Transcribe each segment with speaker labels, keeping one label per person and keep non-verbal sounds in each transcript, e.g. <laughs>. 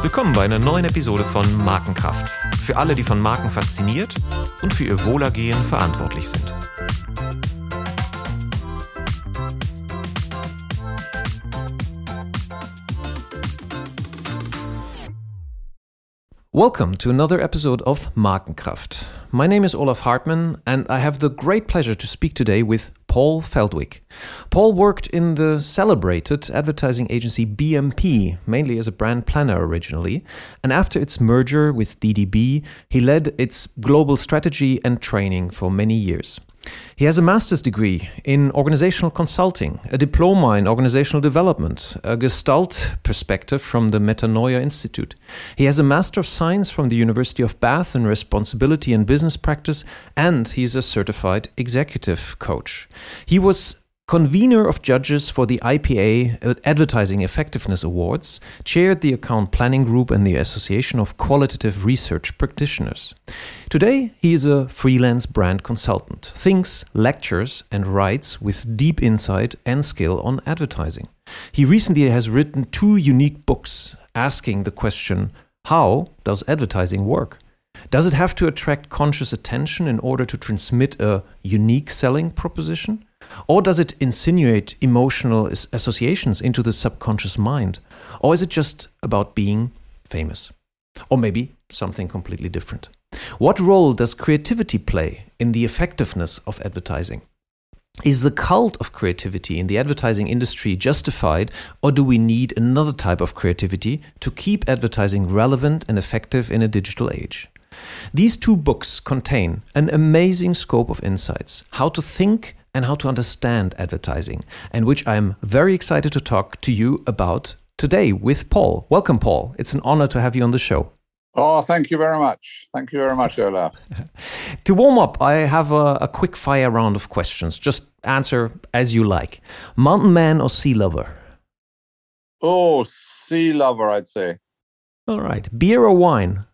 Speaker 1: Willkommen bei einer neuen Episode von Markenkraft. Für alle, die von Marken fasziniert und für ihr Wohlergehen verantwortlich sind. Welcome to another episode of Markenkraft. My name is Olaf Hartmann, and I have the great pleasure to speak today with Paul Feldwick. Paul worked in the celebrated advertising agency BMP, mainly as a brand planner originally, and after its merger with DDB, he led its global strategy and training for many years. He has a master's degree in organizational consulting, a diploma in organizational development, a Gestalt perspective from the Metanoia Institute. He has a Master of Science from the University of Bath in responsibility and business practice, and he's a certified executive coach. He was convener of judges for the IPA Advertising Effectiveness Awards, chaired the account planning group and the Association of Qualitative Research Practitioners. Today, he is a freelance brand consultant, thinks, lectures, and writes with deep insight and skill on advertising. He recently has written two unique books asking the question how does advertising work? Does it have to attract conscious attention in order to transmit a unique selling proposition? Or does it insinuate emotional associations into the subconscious mind? Or is it just about being famous? Or maybe something completely different? What role does creativity play in the effectiveness of advertising? Is the cult of creativity in the advertising industry justified, or do we need another type of creativity to keep advertising relevant and effective in a digital age? These two books contain an amazing scope of insights how to think and how to understand advertising, and which I'm very excited to talk to you about today with Paul. Welcome, Paul. It's an honor to have you on the show.
Speaker 2: Oh, thank you very much. Thank you very much, Olaf. <laughs>
Speaker 1: to warm up, I have a, a, quick fire round of questions. Just answer as you like. Mountain man or sea lover?
Speaker 2: Oh, sea lover, I'd say.
Speaker 1: All right. Beer or wine?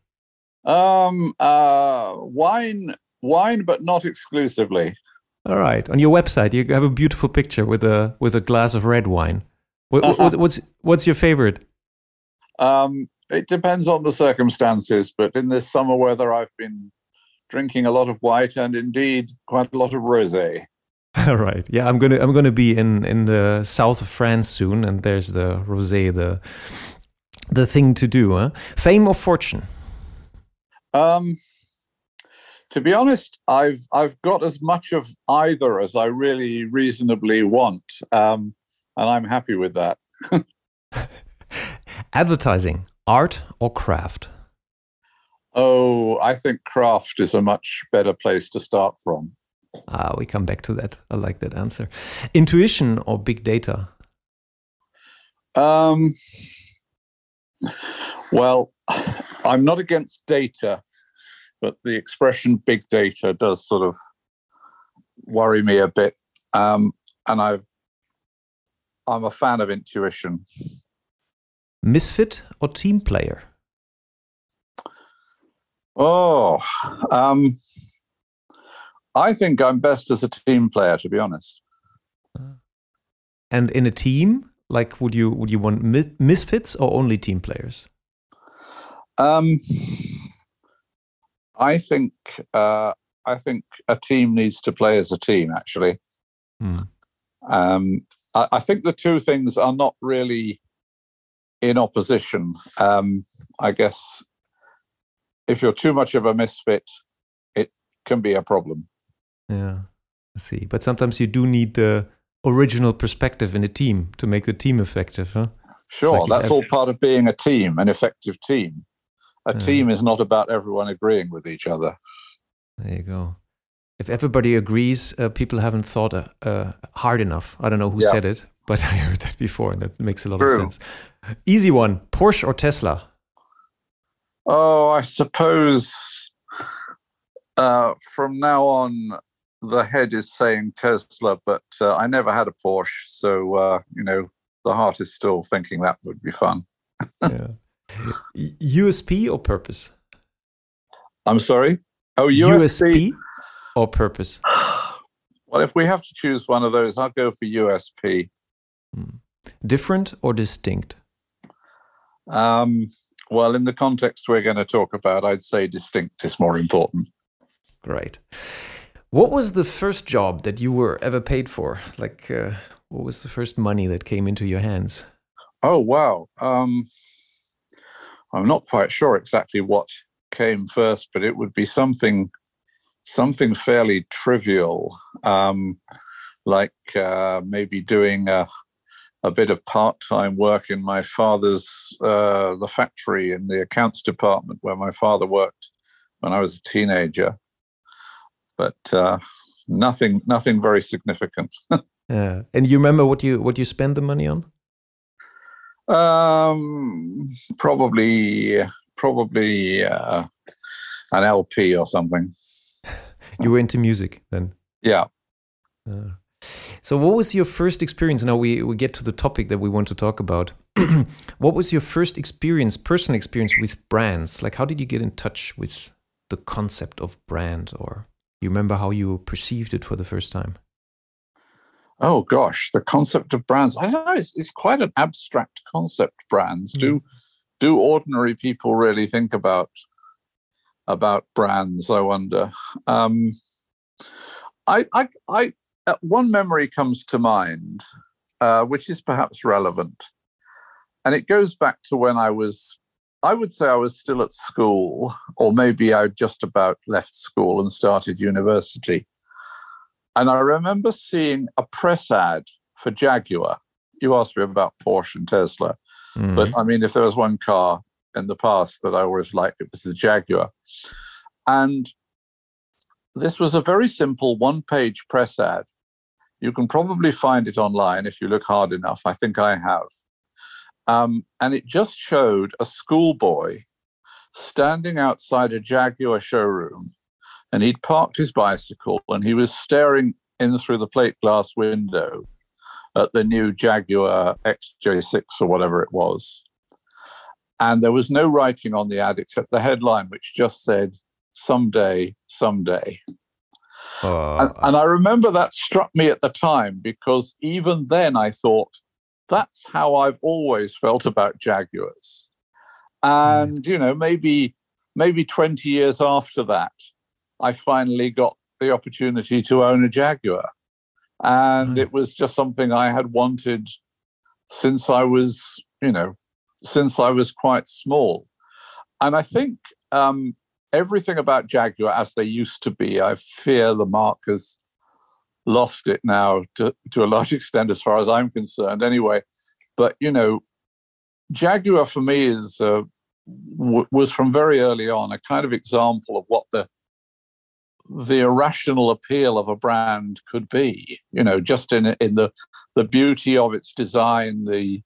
Speaker 2: Um, uh, wine, wine, but not exclusively.
Speaker 1: All right. On your website, you have a beautiful picture with a with a glass of red wine. What, uh-huh. what, what's what's your favorite?
Speaker 2: Um, it depends on the circumstances, but in this summer weather, I've been drinking a lot of white and indeed quite a lot of rosé. <laughs>
Speaker 1: All right. Yeah, I'm gonna I'm gonna be in in the south of France soon, and there's the rosé, the the thing to do. Huh? Fame or fortune?
Speaker 2: Um, to be honest, I've I've got as much of either as I really reasonably want, um, and I'm happy with that. <laughs>
Speaker 1: Advertising, art or craft?
Speaker 2: Oh, I think craft is a much better place to start from.
Speaker 1: Ah, we come back to that. I like that answer. Intuition or big data?
Speaker 2: Um, well, <sighs> I'm not against data but the expression big data does sort of worry me a bit. Um, and I've, I'm a fan of intuition.
Speaker 1: Misfit or team player?
Speaker 2: Oh, um, I think I'm best as a team player, to be honest.
Speaker 1: And in a team, like, would you would you want misfits or only team players?
Speaker 2: Um, I think uh, I think a team needs to play as a team. Actually, mm. um, I, I, think the two things are not really in opposition. Um, I guess if you're too much of a misfit, it can be a problem.
Speaker 1: Yeah, I see. But sometimes you do need the original perspective in a team to make the team effective, huh?
Speaker 2: Sure, like that's all part of being a team, an effective team a team is not about everyone agreeing with each other.
Speaker 1: There you go. If everybody agrees, uh, people haven't thought uh, uh, hard enough. I don't know who yeah. said it, <laughs> but I heard that before, and that makes a lot True. of sense. Easy one: Porsche or Tesla?
Speaker 2: Oh, I suppose uh, from now on, the head is saying Tesla, but uh, I never had a Porsche, so uh, you know the heart is still thinking that would be fun.
Speaker 1: yeah. <laughs> <laughs> USP or purpose?
Speaker 2: I'm sorry?
Speaker 1: Oh, USP, USP or purpose? <sighs>
Speaker 2: Well, if we have to choose one of those, I'll go for USP.
Speaker 1: Hmm. different or distinct?
Speaker 2: Um, well, in the context we're going to talk about, I'd say distinct is more important.
Speaker 1: Great. What was the first job that you were ever paid for? Like, uh, what was the first money that came into your hands?
Speaker 2: Oh, wow. Um, I'm not quite sure exactly what came first, but it would be something something fairly trivial, um, like uh, maybe doing a, a bit of part-time work in my father's uh, the factory in the accounts department where my father worked when I was a teenager. But uh, nothing, nothing very significant. <laughs>
Speaker 1: yeah, and you remember what you what you spent the money on?
Speaker 2: Um, probably, probably uh, an LP or something.
Speaker 1: you were into music then.
Speaker 2: Yeah.
Speaker 1: Uh, so, what was your first experience? Now we we get to the topic that we want to talk about. <clears throat> what was your first experience, personal experience with brands? Like, how did you get in touch with the concept of brand, or you remember how you perceived it for the first time?
Speaker 2: Oh gosh, the concept of brands. I don't know. It's, it's quite an abstract concept. Brands. Mm. Do do ordinary people really think about about brands? I wonder. Um, I, I, I, uh, one memory comes to mind, uh, which is perhaps relevant, and it goes back to when I was. I would say I was still at school, or maybe I just about left school and started university. And I remember seeing a press ad for Jaguar. You asked me about Porsche and Tesla. Mm-hmm. But I mean, if there was one car in the past that I always liked, it was the Jaguar. And this was a very simple one page press ad. You can probably find it online if you look hard enough. I think I have. Um, and it just showed a schoolboy standing outside a Jaguar showroom and he'd parked his bicycle and he was staring in through the plate glass window at the new Jaguar XJ6 or whatever it was. And there was no writing on the ad except the headline, which just said, Someday, someday. Uh, and, and I remember that struck me at the time because even then I thought, that's how I've always felt about Jaguars. And, you know, maybe maybe 20 years after that, I finally got the opportunity to own a Jaguar. And mm. it was just something I had wanted since I was, you know, since I was quite small. And I think um, everything about Jaguar as they used to be, I fear the mark has lost it now to, to a large <laughs> extent, as far as I'm concerned, anyway. But, you know, Jaguar for me is uh, w- was from very early on a kind of example of what the the irrational appeal of a brand could be. You know, just in in the the beauty of its design, the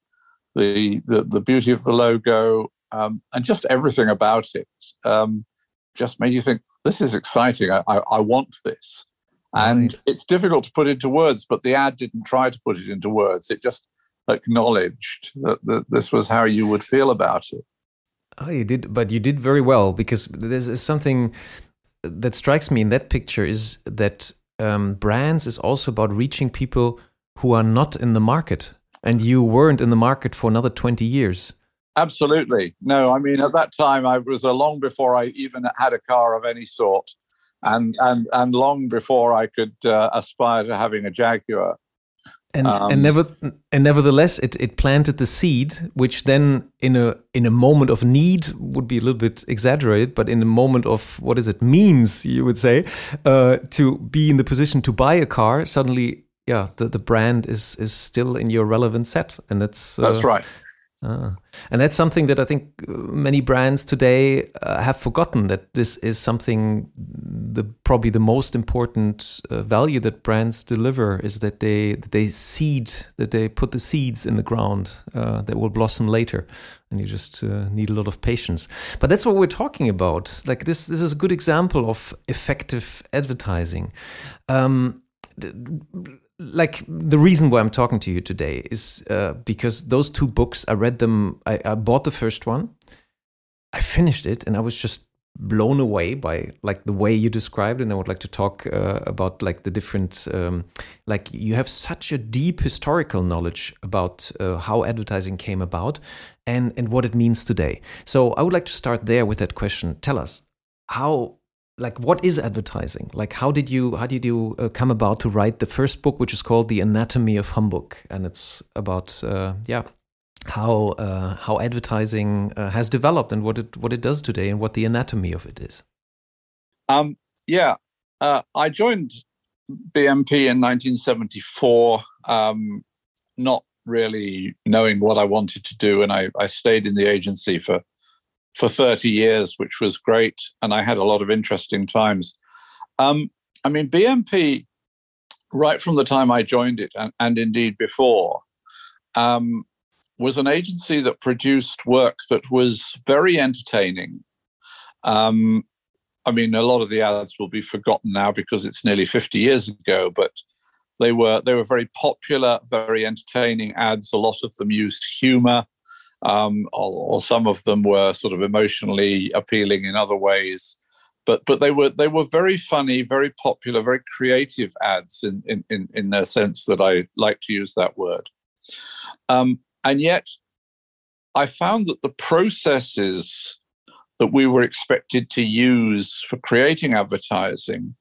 Speaker 2: the the, the beauty of the logo, um, and just everything about it, um, just made you think this is exciting. I, I, I want this, and right. it's difficult to put into words. But the ad didn't try to put it into words. It just acknowledged that, that this was how you would feel about it.
Speaker 1: Oh, you did, but you did very well because there's something that strikes me in that picture is that um, brands is also about reaching people who are not in the market, and you weren't in the market for another twenty years.
Speaker 2: Absolutely, no. I mean, at that time, I was uh, long before I even had a car of any sort, and and and long before I could uh, aspire to having a Jaguar
Speaker 1: and um, and never and nevertheless it it planted the seed which then in a in a moment of need would be a little bit exaggerated but in a moment of what is it means you would say uh, to be in the position to buy a car suddenly yeah the, the brand is is still in your relevant set. And that's
Speaker 2: uh, that's right
Speaker 1: Ah. And that's something that I think uh, many brands today uh, have forgotten that this is something the probably the most important uh, value that brands deliver is that they that they seed that they put the seeds in the ground uh, that will blossom later. And you just uh, need a lot of patience. But that's what we're talking about. Like this this is a good example of effective advertising. Um, like the reason why I'm talking to you today is uh, because those two books I read them. I, I, bought the first one, I finished it, and I was just blown away by like the way you described and i would like to talk uh, about like the different um, like you have such a deep historical knowledge about uh, how advertising came about and and what it means today so i would like to start there with that question tell us how like what is advertising like how did you how did you uh, come about to write the first book which is called the anatomy of humbug and it's about uh, yeah how uh, how advertising uh, has developed and what it what it does today and what the anatomy of it is.
Speaker 2: Um, yeah, uh, I joined BMP in 1974, um, not really knowing what I wanted to do, and I, I stayed in the agency for for 30 years, which was great, and I had a lot of interesting times. Um, I mean, BMP, right from the time I joined it, and, and indeed before, um, was an agency that produced work that was very entertaining. Um, I mean, a lot of the ads will be forgotten now because it's nearly 50 years ago, but they were they were very popular, very entertaining ads. A lot of them used humor, um, or, or, some of them were sort of emotionally appealing in other ways. But but they were they were very funny, very popular, very creative ads in in in, in their sense that I like to use that word. Um, and yet, I found that the processes that we were expected to use for creating advertising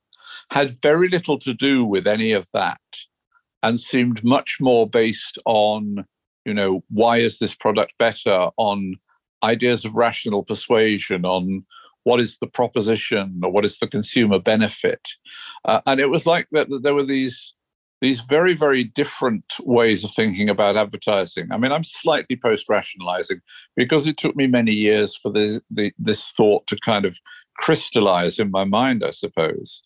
Speaker 2: had very little to do with any of that and seemed much more based on, you know, why is this product better, on ideas of rational persuasion, on what is the proposition or what is the consumer benefit. Uh, and it was like that, that there were these these very, very different ways of thinking about advertising. I mean, I'm slightly post rationalizing because it took me many years for this, the, this thought to kind of crystallize in my mind, I suppose.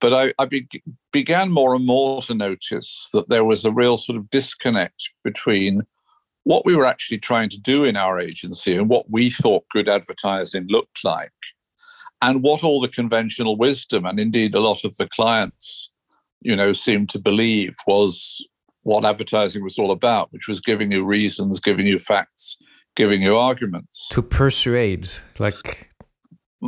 Speaker 2: But I, I be, began more and more to notice that there was a real sort of disconnect between what we were actually trying to do in our agency and what we thought good advertising looked like, and what all the conventional wisdom and indeed a lot of the clients you know, seemed to believe was what advertising was all about, which was giving you reasons, giving you facts, giving you arguments.
Speaker 1: To persuade, like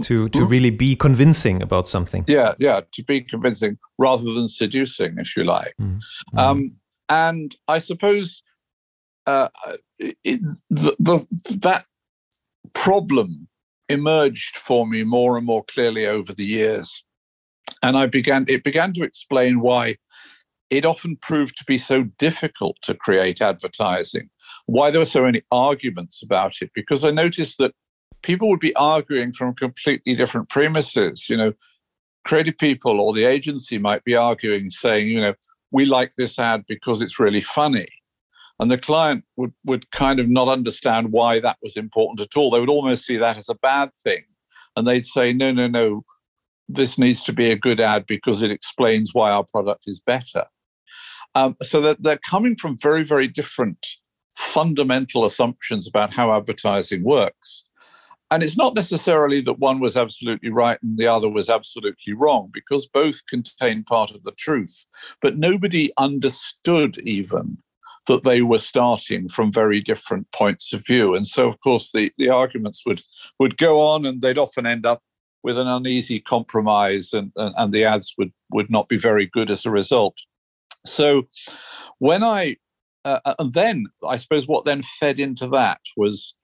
Speaker 1: to to mm-hmm. really be convincing about something.
Speaker 2: Yeah, yeah, to be convincing rather than seducing, if you like. Mm-hmm. Um, and I suppose uh, it, the, the, that problem emerged for me more and more clearly over the years and I began it began to explain why it often proved to be so difficult to create advertising, why there were so many arguments about it, because I noticed that people would be arguing from completely different premises. You know, creative people or the agency might be arguing, saying, you know, we like this ad because it's really funny. And the client would, would kind of not understand why that was important at all. They would almost see that as a bad thing. And they'd say, no, no, no, this needs to be a good ad because it explains why our product is better. Um, so that they're coming from very, very different fundamental assumptions about how advertising works. And it's not necessarily that one was absolutely right and the other was absolutely wrong, because both contain part of the truth. But nobody understood even that they were starting from very different points of view. And so, of course, the, the arguments would, would go on and they'd often end up with an uneasy compromise, and, and, and the ads would, would not be very good as a result. So when I, uh, uh, and then I suppose what then fed into that was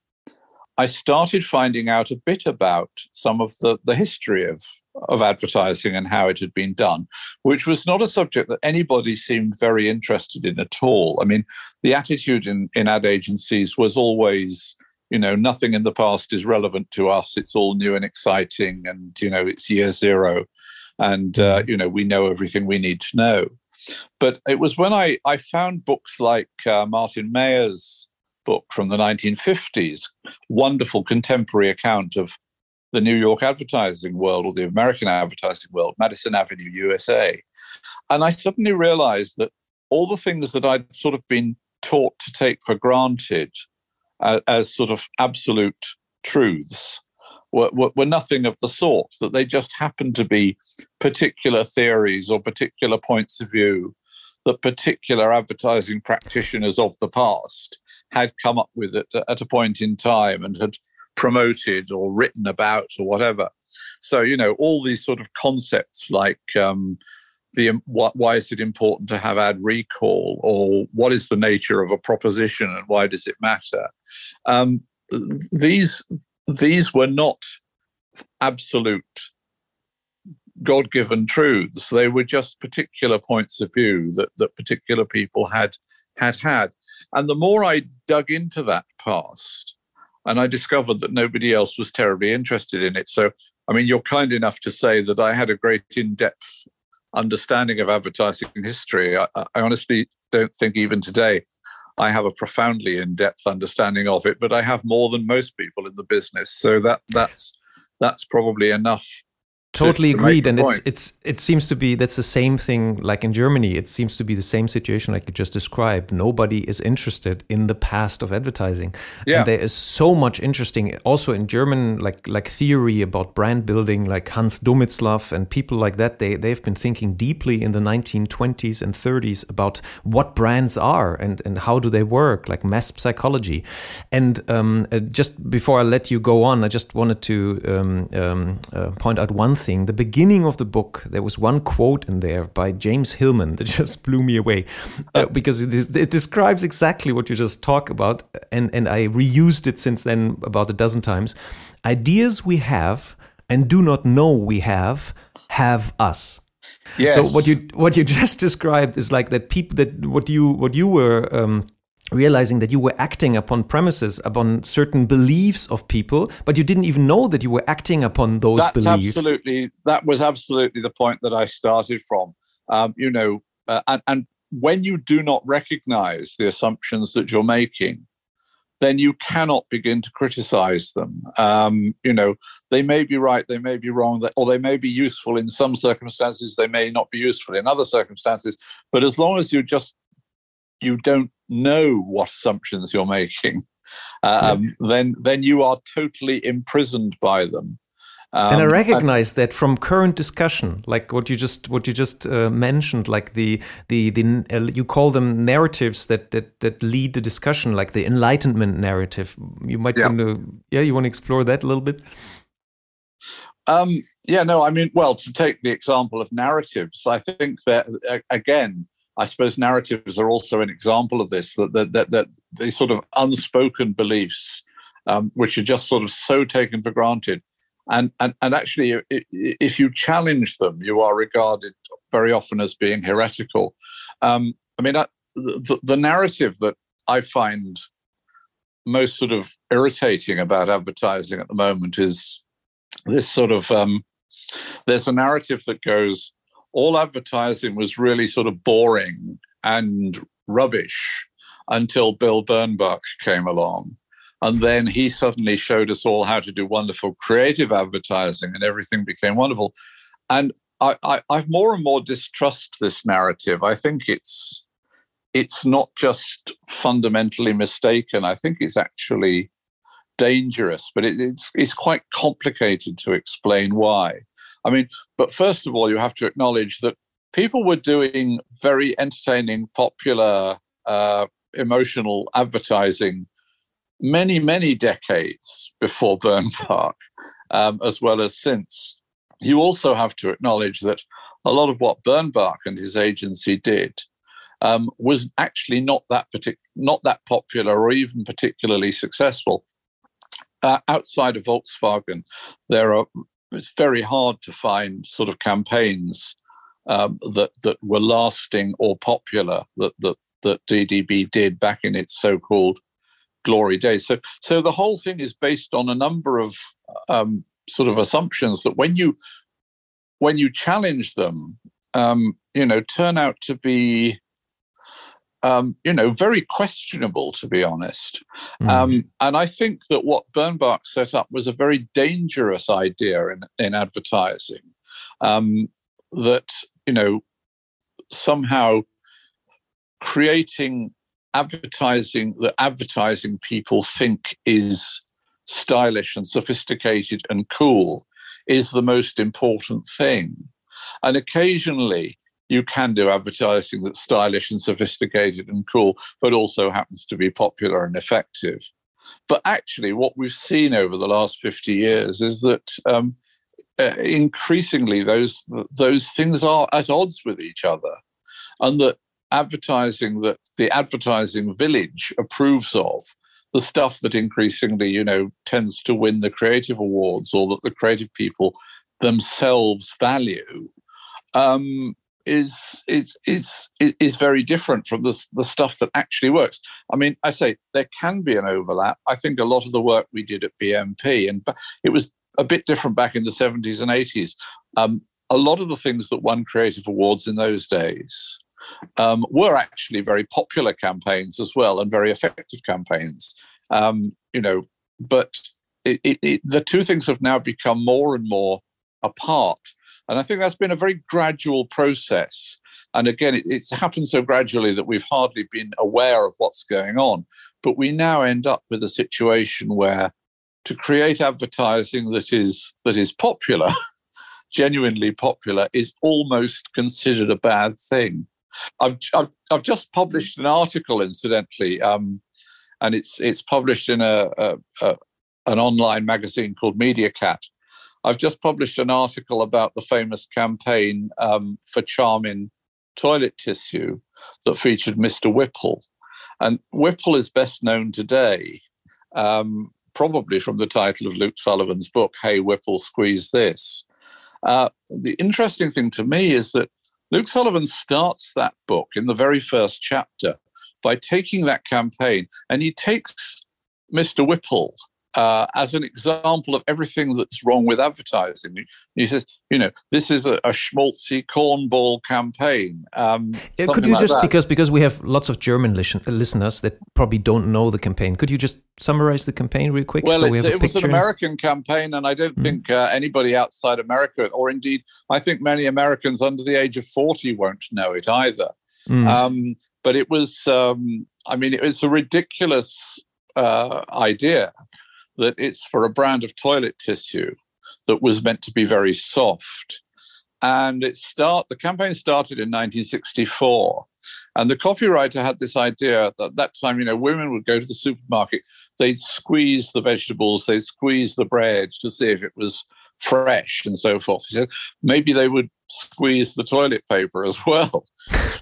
Speaker 2: I started finding out a bit about some of the, the history of, of advertising and how it had been done, which was not a subject that anybody seemed very interested in at all. I mean, the attitude in, in ad agencies was always you know nothing in the past is relevant to us it's all new and exciting and you know it's year zero and uh, mm-hmm. you know we know everything we need to know but it was when i i found books like uh, martin mayer's book from the 1950s wonderful contemporary account of the new york advertising world or the american advertising world madison avenue usa and i suddenly realized that all the things that i'd sort of been taught to take for granted uh, as sort of absolute truths were, were, were, nothing of the sort, that they just happened to be particular theories or particular points of view that particular advertising practitioners of the past had come up with at, at a point in time and had promoted or written about or whatever. So, you know, all these sort of concepts like um, the why is it important to have ad recall or what is the nature of a proposition and why does it matter? Um, these these were not absolute God-given truths. They were just particular points of view that that particular people had had had. And the more I dug into that past, and I discovered that nobody else was terribly interested in it. So, I mean, you're kind enough to say that I had a great in-depth understanding of advertising history. I, I honestly don't think even today I have a profoundly in-depth understanding of it, but I have more than most people in the business. So that that's that's probably enough
Speaker 1: totally agreed and it's it's it seems to be that's the same thing like in germany it seems to be the same situation like you just described nobody is interested in the past of advertising yeah. and there is so much interesting also in german like like theory about brand building like hans domizlaff and people like that they they've been thinking deeply in the 1920s and 30s about what brands are and and how do they work like mass psychology and um, uh, just before i let you go on i just wanted to um, um, uh, point out one thing. The beginning of the book, there was one quote in there by James Hillman that <laughs> just blew me away uh, because it, is, it, describes exactly what you just talked about. And, and I reused it since then about a dozen times. Ideas we have and do not know we have have us. Yes. So what you what you <laughs> just described is like that people that what you what you were um, realizing that you were acting upon premises, upon certain beliefs of people, but you didn't even know that you were acting upon those
Speaker 2: That's
Speaker 1: beliefs.
Speaker 2: Absolutely, that was absolutely the point that I started from. Um, you know, uh, and, and when you do not recognize the assumptions that you're making, then you cannot begin to criticize them. Um, you know, they may be right, they may be wrong, or they may be useful in some circumstances, they may not be useful in other circumstances. But as long as you just you don't know what assumptions you're making, <laughs> um, yeah. then then you are totally imprisoned by them.
Speaker 1: Um, and I recognize and, that from current discussion, like what you just what you just uh, mentioned, like the the the uh, you call them narratives that that that lead the discussion, like the Enlightenment narrative. You might yeah. want to yeah, you want to explore that a little bit.
Speaker 2: Um, yeah, no, I mean, well, to take the example of narratives, I think that again, I suppose narratives are also an example of this that that that, that these sort of unspoken beliefs, um, which are just sort of so taken for granted, and and and actually, if you challenge them, you are regarded very often as being heretical. Um, I mean, the, the narrative that I find most sort of irritating about advertising at the moment is this sort of um, there's a narrative that goes all advertising was really sort of boring and rubbish until Bill Bernbach came along. And then he suddenly showed us all how to do wonderful creative advertising, and everything became wonderful. And I, I, I more and more distrust this narrative. I think it's it's not just fundamentally mistaken. I think it's actually dangerous, but it, it's it's quite complicated to explain why. I mean, but first of all, you have to acknowledge that people were doing very entertaining, popular, uh, emotional advertising many, many decades before Bernbach, <laughs> um, as well as since. You also have to acknowledge that a lot of what Bernbach and his agency did um, was actually not that partic- not that popular or even particularly successful. Uh, outside of Volkswagen, there are it's very hard to find sort of campaigns um, that that were lasting or popular that that that DDB did back in its so-called glory days. So so the whole thing is based on a number of um, sort of assumptions that when you when you challenge them, um, you know, turn out to be um, you know, very questionable, to be honest. Mm. Um, and I think that what Bernbach set up was a very dangerous idea in, in advertising. Um, that, you know, somehow creating advertising that advertising people think is stylish and sophisticated and cool is the most important thing. And occasionally, you can do advertising that's stylish and sophisticated and cool, but also happens to be popular and effective. But actually, what we've seen over the last 50 years is that um, uh, increasingly those those things are at odds with each other, and that advertising that the advertising village approves of the stuff that increasingly you know tends to win the creative awards or that the creative people themselves value um, is is is is very different from the the stuff that actually works. I mean, I say there can be an overlap. I think a lot of the work we did at BMP, and it was a bit different back in the seventies and eighties. Um, a lot of the things that won creative awards in those days um, were actually very popular campaigns as well, and very effective campaigns. Um, you know, but it, it, it, the two things have now become more and more apart and I think that's been a very gradual process. And again, it, it's happened so gradually that we've hardly been aware of what's going on. But we now end up with a situation where to create advertising that is that is popular, <laughs> genuinely popular, is almost considered a bad thing. I've, I've, I've just published an article, incidentally, um, and it's it's published in a, a, a an online magazine called Media Cat, I've just published an article about the famous campaign um, for Charmin toilet tissue that featured Mr. Whipple. And Whipple is best known today, um, probably from the title of Luke Sullivan's book, Hey Whipple, Squeeze This. Uh, the interesting thing to me is that Luke Sullivan starts that book in the very first chapter by taking that campaign and he takes Mr. Whipple uh, as an example of everything that's wrong with advertising. He says, you know, this is a, a schmaltzy cornball campaign. Um,
Speaker 1: could you like just that. because because we have lots of German listen, listeners that probably don't know the campaign. Could you just summarize the campaign real quick?
Speaker 2: Well, so we have a few questions. it was an American campaign, and I don't mm. think uh, anybody outside America, or indeed, I think many Americans under the age of forty won't know it either. Mm. Um, but it was, um, I mean, it was a ridiculous uh, idea that it's for a brand of toilet tissue that was meant to be very soft. And it start the campaign started in 1964. And the copywriter had this idea that at that time, you know, women would go to the supermarket, they'd squeeze the vegetables, they'd squeeze the bread to see if it was fresh and so forth. He said maybe they would squeeze the toilet paper as well.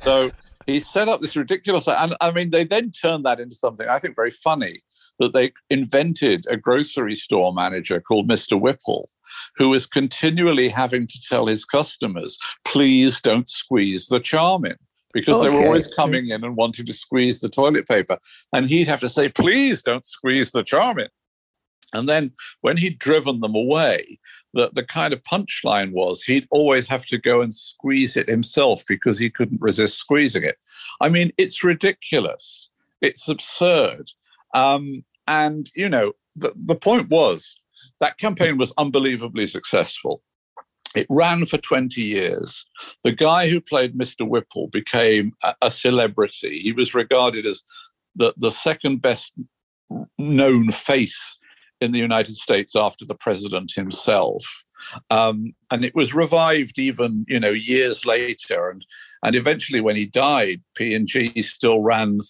Speaker 2: so he set up this ridiculous, and I mean, they then turned that into something I think very funny that they invented a grocery store manager called Mr. Whipple, who was continually having to tell his customers, please don't squeeze the charmin. Because okay. they were always coming in and wanting to squeeze the toilet paper. And he'd have to say, please don't squeeze the charmin. And then when he'd driven them away, the, the kind of punchline was he'd always have to go and squeeze it himself because he couldn't resist squeezing it. I mean, it's ridiculous. It's absurd. Um, and, you know, the, the point was that campaign was unbelievably successful. It ran for 20 years. The guy who played Mr. Whipple became a, a celebrity. He was regarded as the, the second best known face in the United States after the president himself. Um, and it was revived even, you know, years later. And and eventually, when he died, P and G still ran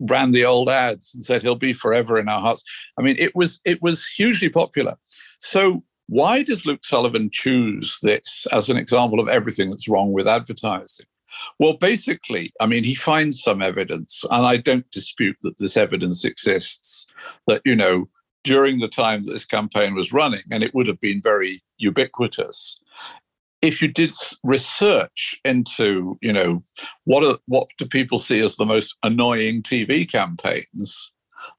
Speaker 2: ran the old ads and said he'll be forever in our hearts. I mean, it was it was hugely popular. So why does Luke Sullivan choose this as an example of everything that's wrong with advertising? Well, basically, I mean, he finds some evidence, and I don't dispute that this evidence exists. That you know, during the time that this campaign was running, and it would have been very ubiquitous, if you did research into, you know, what are, what do people see as the most annoying TV campaigns,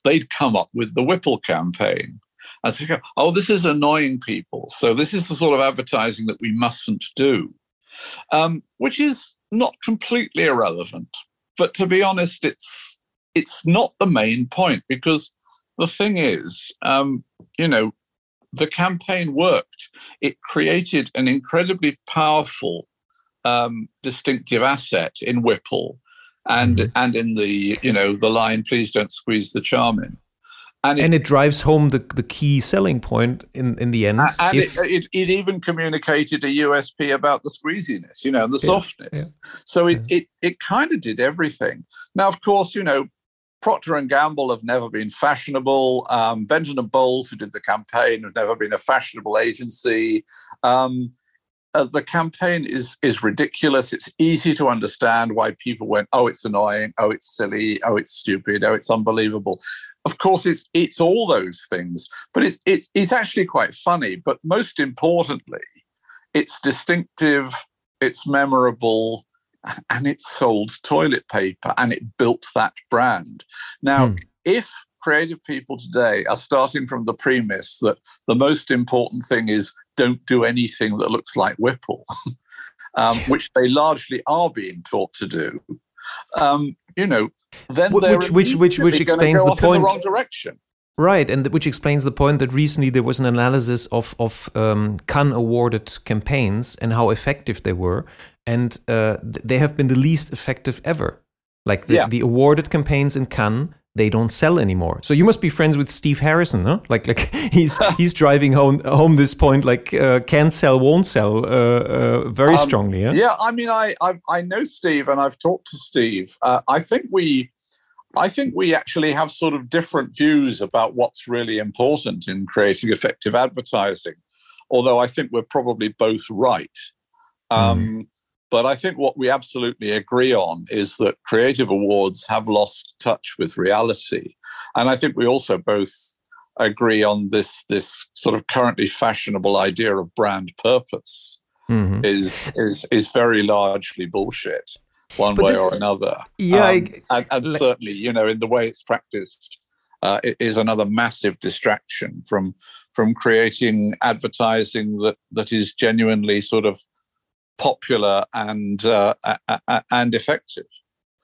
Speaker 2: they'd come up with the Whipple campaign. And so, oh, this is annoying people. So this is the sort of advertising that we mustn't do, um, which is not completely irrelevant. But to be honest, it's it's not the main point because the thing is, um, you know, the campaign worked. It created an incredibly powerful, um, distinctive asset in Whipple, and mm-hmm. and in the you know the line, "Please don't squeeze the charmin."
Speaker 1: And it, and it drives home the, the key selling point in, in the end.
Speaker 2: And if, it, it, it, even communicated a USP about the squeeziness, you know, and the yeah, softness. Yeah, so it, yeah. it, it kind of did everything. Now, of course, you know, Procter and Gamble have never been fashionable. Um, and Bowles, who did the campaign, have never been a fashionable agency. Um, uh, the campaign is is ridiculous. It's easy to understand why people went, "Oh, it's annoying. Oh, it's silly. Oh, it's stupid. Oh, it's unbelievable." Of course, it's it's all those things, but it's it's it's actually quite funny. But most importantly, it's distinctive. It's memorable <laughs> and it sold toilet paper and it built that brand. Now, hmm. if creative people today are starting from the premise that the most important thing is don't do anything that looks like Whipple, <laughs> um, which they largely are being taught to do, um, you know, then
Speaker 1: which which which which explains the point.
Speaker 2: The wrong direction.
Speaker 1: Right, and which explains the point that recently there was an analysis of of um, Cannes awarded campaigns and how effective they were, and uh, they have been the least effective ever. Like the, yeah. the awarded campaigns in Cannes, they don't sell anymore. So you must be friends with Steve Harrison, huh? Like like <laughs> he's <laughs> he's driving home home this point like uh, can't sell, won't sell, uh, uh, very um, strongly. Yeah?
Speaker 2: yeah, I mean, I, I, I know Steve, and I've talked to Steve. Uh, I think we I think we actually have sort of different views about what's really important in creating effective advertising, although I think we're probably both right. Um, mm. But I think what we absolutely agree on is that creative awards have lost touch with reality. And I think we also both agree on this, this sort of currently fashionable idea of brand purpose mm-hmm. is, is, is very largely bullshit one but way or another.
Speaker 1: Yeah, um,
Speaker 2: and, and like, certainly, you know, in the way it's practiced, uh, it is another massive distraction from from creating advertising that that is genuinely sort of popular and uh, and effective.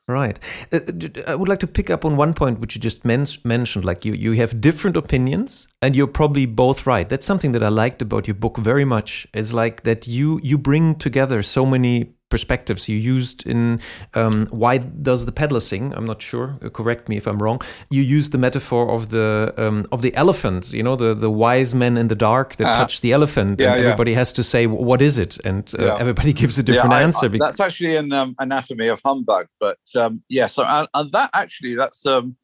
Speaker 1: Right. Uh, I would like to pick up on one point which you just men- mentioned. Like you, you have different opinions, and you're probably both right. That's something that I liked about your book very much. Is like that you you bring together so many perspectives you used in um, why does the peddler sing i'm not sure uh, correct me if i'm wrong you used the metaphor of the um, of the elephant you know the the wise men in the dark that uh, touch the elephant yeah, and yeah. everybody has to say what is it and uh, yeah. everybody <laughs> gives a different I, answer
Speaker 2: I, that's actually in um, anatomy of humbug but um, yeah so and, and, that actually that's um,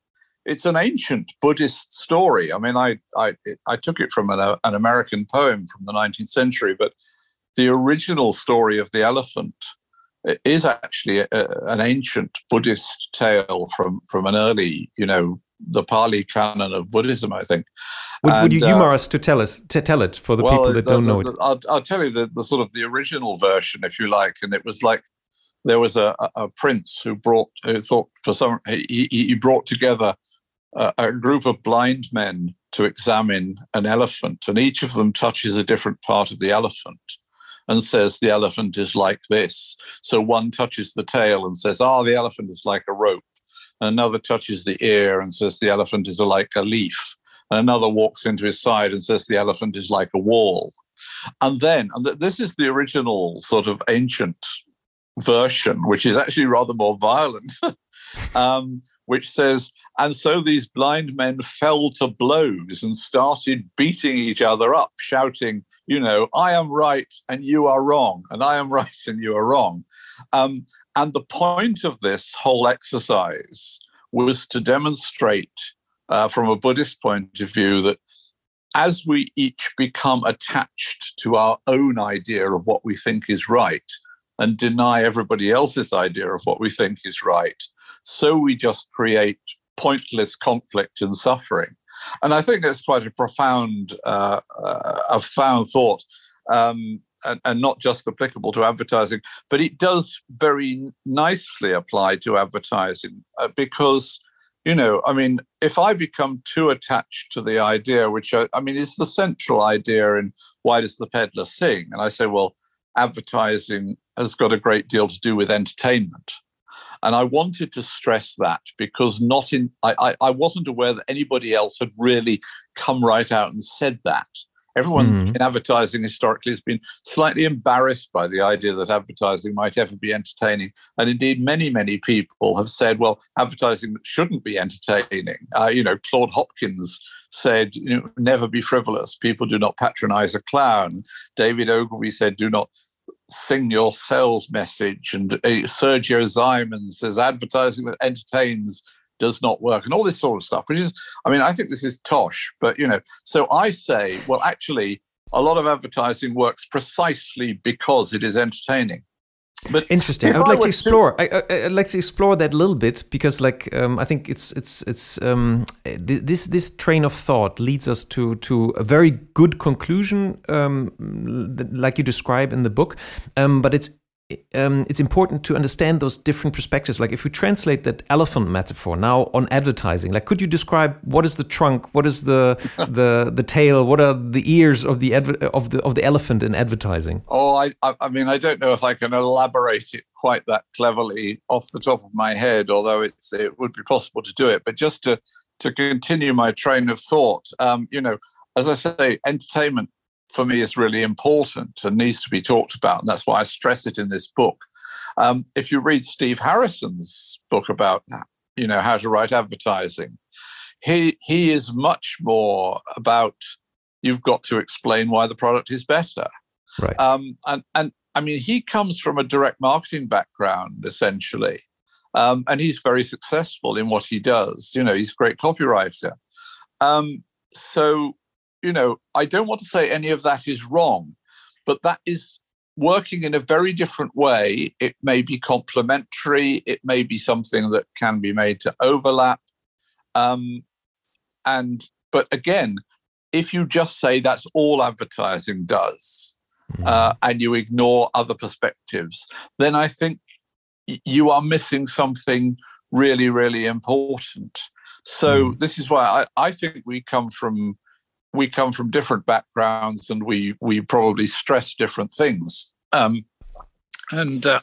Speaker 2: it's an ancient Buddhist story. I mean, I I, I took it from an, uh, an American poem from the 19th century, but the original story of the elephant is actually a, an ancient Buddhist tale from from an early, you know, the Pali canon of Buddhism, I think.
Speaker 1: Would, and, would you humor uh, us to tell us to tell it for the well, people that the, don't know
Speaker 2: the,
Speaker 1: it?
Speaker 2: I'll, I'll, tell you the, the sort of the original version, if you like, and it was like there was a, a prince who brought who thought for some he, he brought together a, a group of blind men to examine an elephant, and each of them touches a different part of the elephant and says the elephant is like this. So one touches the tail and says, ah, oh, the elephant is like a rope. Another touches the ear and says the elephant is like a leaf. Another walks into his side and says the elephant is like a wall. And then, and this is the original sort of ancient version, which is actually rather more violent, <laughs> um, which says, and so these blind men fell to blows and started beating each other up, shouting, you know, I am right and you are wrong, and I am <laughs> right and you are wrong. Um, and the point of this whole exercise was to demonstrate, uh, from a Buddhist point of view, that as we each become attached to our own idea of what we think is right and deny everybody else's idea of what we think is right, so we just create pointless conflict and suffering. And I think that's quite a profound, uh, uh, a profound thought, um, and, and, not just applicable to advertising, but it does very nicely apply to advertising uh, because, you know, I mean, if I become too attached to the idea, which I, I mean is the central idea in why does the peddler sing, and I say, well, advertising has got a great deal to do with entertainment. And I wanted to stress that because not in I, I, I wasn't aware that anybody else had really come right out and said that. Everyone mm. in advertising historically has been slightly embarrassed by the idea that advertising might ever be entertaining. And indeed, many, many people have said, well, advertising shouldn't be entertaining. Uh, you know, Claude Hopkins said, you know, never be frivolous. People do not patronize a clown. David Ogilvy said, do not sing your sales message. And uh, Sergio Zyman says advertising that entertains does not work and all this sort of stuff which is i mean i think this is tosh but you know so i say well actually a lot of advertising works precisely because it is entertaining
Speaker 1: but interesting. I would I like to explore. To... I, would like to explore that a little bit because, like, um, I think it's it's it's um, this this train of thought leads us to to a very good conclusion, um, like you describe in the book. Um, but it's um, it's important to understand those different perspectives. Like if we translate that elephant metaphor now on advertising, like could you describe what is the trunk, what is the <laughs> the the tail, what are the ears of the of the of the elephant in advertising?
Speaker 2: Oh, I I mean I don't know if I can elaborate it quite that cleverly off the top of my head, although it's it would be possible to do it. But just to to continue my train of thought, um, you know, as I say, entertainment for me is really important and needs to be talked about. And that's why I stress it in this book. Um, if you read Steve Harrison's book about, you know, how to write advertising, he he is much more about you've got to explain why the product is better.
Speaker 1: Right.
Speaker 2: Um, and and I mean, he comes from a direct marketing background essentially, um, and he's very successful in what he does. You know, he's a great copywriter. Um, so you know, I don't want to say any of that is wrong, but that is working in a very different way. It may be complementary, it may be something that can be made to overlap. Um, and but again, if you just say that's all advertising does, hmm. uh, and you ignore other perspectives, then I think you are missing something really, really important. So mm. this is why I, I think we come from we come from different backgrounds and we we probably stress different things. Um, and uh,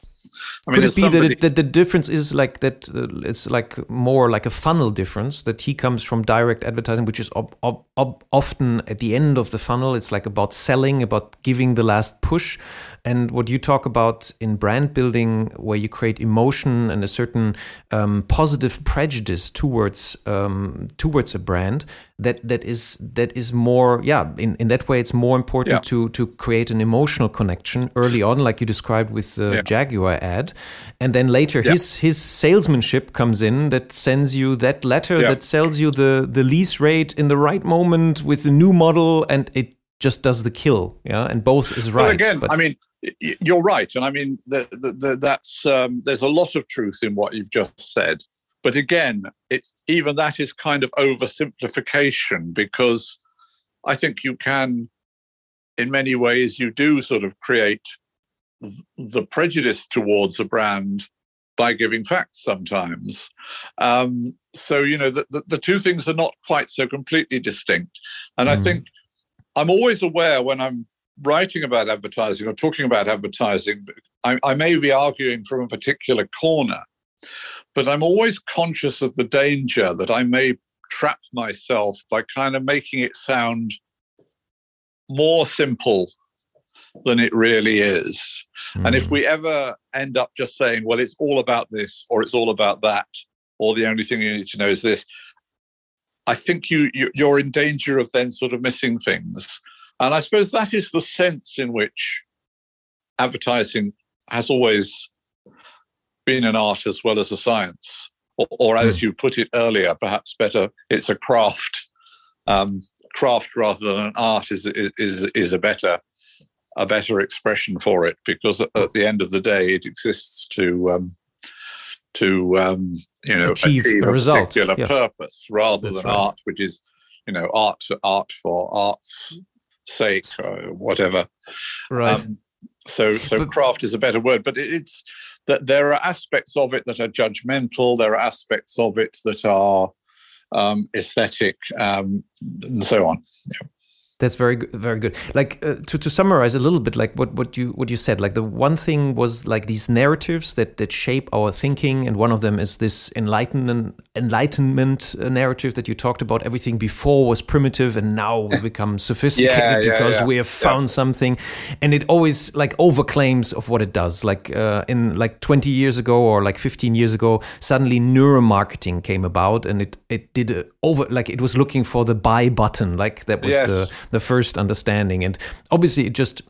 Speaker 1: I mean, Could it be somebody... that, it, that, the difference is like that? Uh, it's like more like a funnel difference. That he comes from direct advertising, which is ob- ob- ob- often at the end of the funnel. It's like about selling, about giving the last push, and what you talk about in brand building, where you create emotion and a certain um, positive prejudice towards um, towards a brand. That that is that is more yeah. In, in that way, it's more important yeah. to to create an emotional connection early on, like you described with the yeah. Jaguar ad, and then later yeah. his his salesmanship comes in that sends you that letter that sells you the the lease rate in the right moment with the new model, and it just does the kill. Yeah, and both is right.
Speaker 2: Well, again, but... I mean, you're right, and I mean the, the, the, that's um, there's a lot of truth in what you've just said. But again, it's even that is kind of oversimplification because I think you can, in many ways, you do sort of create the prejudice towards a brand by giving facts sometimes. Um, so, you know, the, the, the, two things are not quite so completely distinct. And mm. I think I'm always aware when I'm writing about advertising or talking about advertising, I, I may be arguing from a particular corner, but I'm always conscious of the danger that I may trap myself by kind of making it sound more simple than it really is. Mm. And if hmm. we ever end up just saying, well, it's all about this or it's all about that, or the only thing you need to know is this, I think you, you you're in danger of then sort of missing things. And I suppose that is the sense in which advertising has always been an art as well as a science. Or, or as hmm. you put it earlier, perhaps better, it's a craft. Um, craft rather than an art is, is, is a better a better expression for it because at the end of the day, it exists to um, to um, you know
Speaker 1: achieve, achieve a, a
Speaker 2: particular yeah. purpose rather That's than right. art, which is you know art art for art's sake or whatever.
Speaker 1: Right. Um,
Speaker 2: so so but, craft is a better word, but it's that there are aspects of it that are judgmental. There are aspects of it that are um, aesthetic, um, and so on. Yeah.
Speaker 1: That's very good, very good. Like uh, to to summarize a little bit, like what what you what you said. Like the one thing was like these narratives that that shape our thinking, and one of them is this enlightenment enlightenment uh, narrative that you talked about. Everything before was primitive, and now we <laughs> become sophisticated yeah, yeah, because yeah. we have found something, and it always like overclaims of what it does. Like uh, in like twenty years ago or like fifteen years ago, suddenly neuromarketing came about, and it it did over like it was looking for the buy button. Like that was yes. the the first understanding. And obviously, it just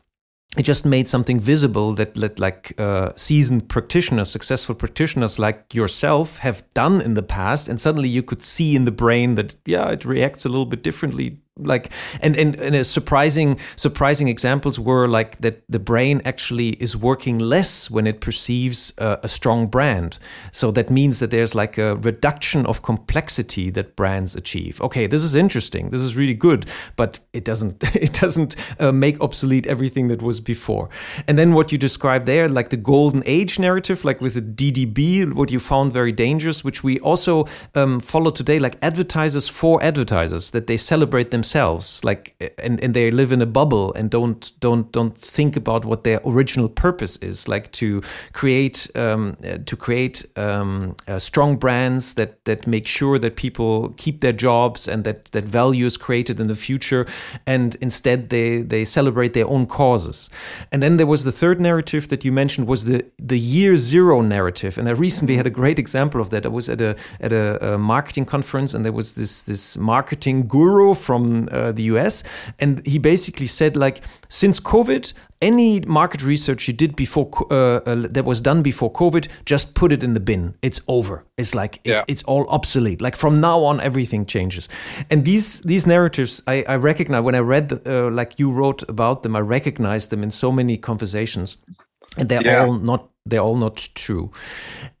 Speaker 1: it just made something visible that, that like uh, seasoned practitioners, successful practitioners like yourself have done in the past, and suddenly you could see in the brain that yeah, it reacts a little bit differently like and, and and a surprising surprising examples were like that the brain actually is working less when it perceives a strong brand. So that means that there's like a reduction of complexity that brands achieve. Okay this is interesting. This is really good but it doesn't <laughs> it doesn't uh, make obsolete everything that was before. And then what you described there like the golden age narrative like with the ddb what you found very dangerous which we also um, follow today like advertisers for advertisers that they celebrate themselves themselves like and, and they live in a bubble and don't don't don't think about what their original purpose is like to create um, to create um, uh, strong brands that that make sure that people keep their jobs and that that value is created in the future. And instead they they celebrate their own causes. And then there was the third narrative that you mentioned was the the year zero narrative. And I recently had a great example of that. I was at a at a, a marketing conference and there was this this marketing guru from uh, the US, and he basically said like since COVID, any market research you did before uh, uh, that was done before COVID, just put it in the bin. It's over. It's like it's, yeah. it's all obsolete. Like from now on, everything changes. And these these narratives, I, I recognize when I read the, uh, like you wrote about them, I recognized them in so many conversations, and they're yeah. all not they're all not true.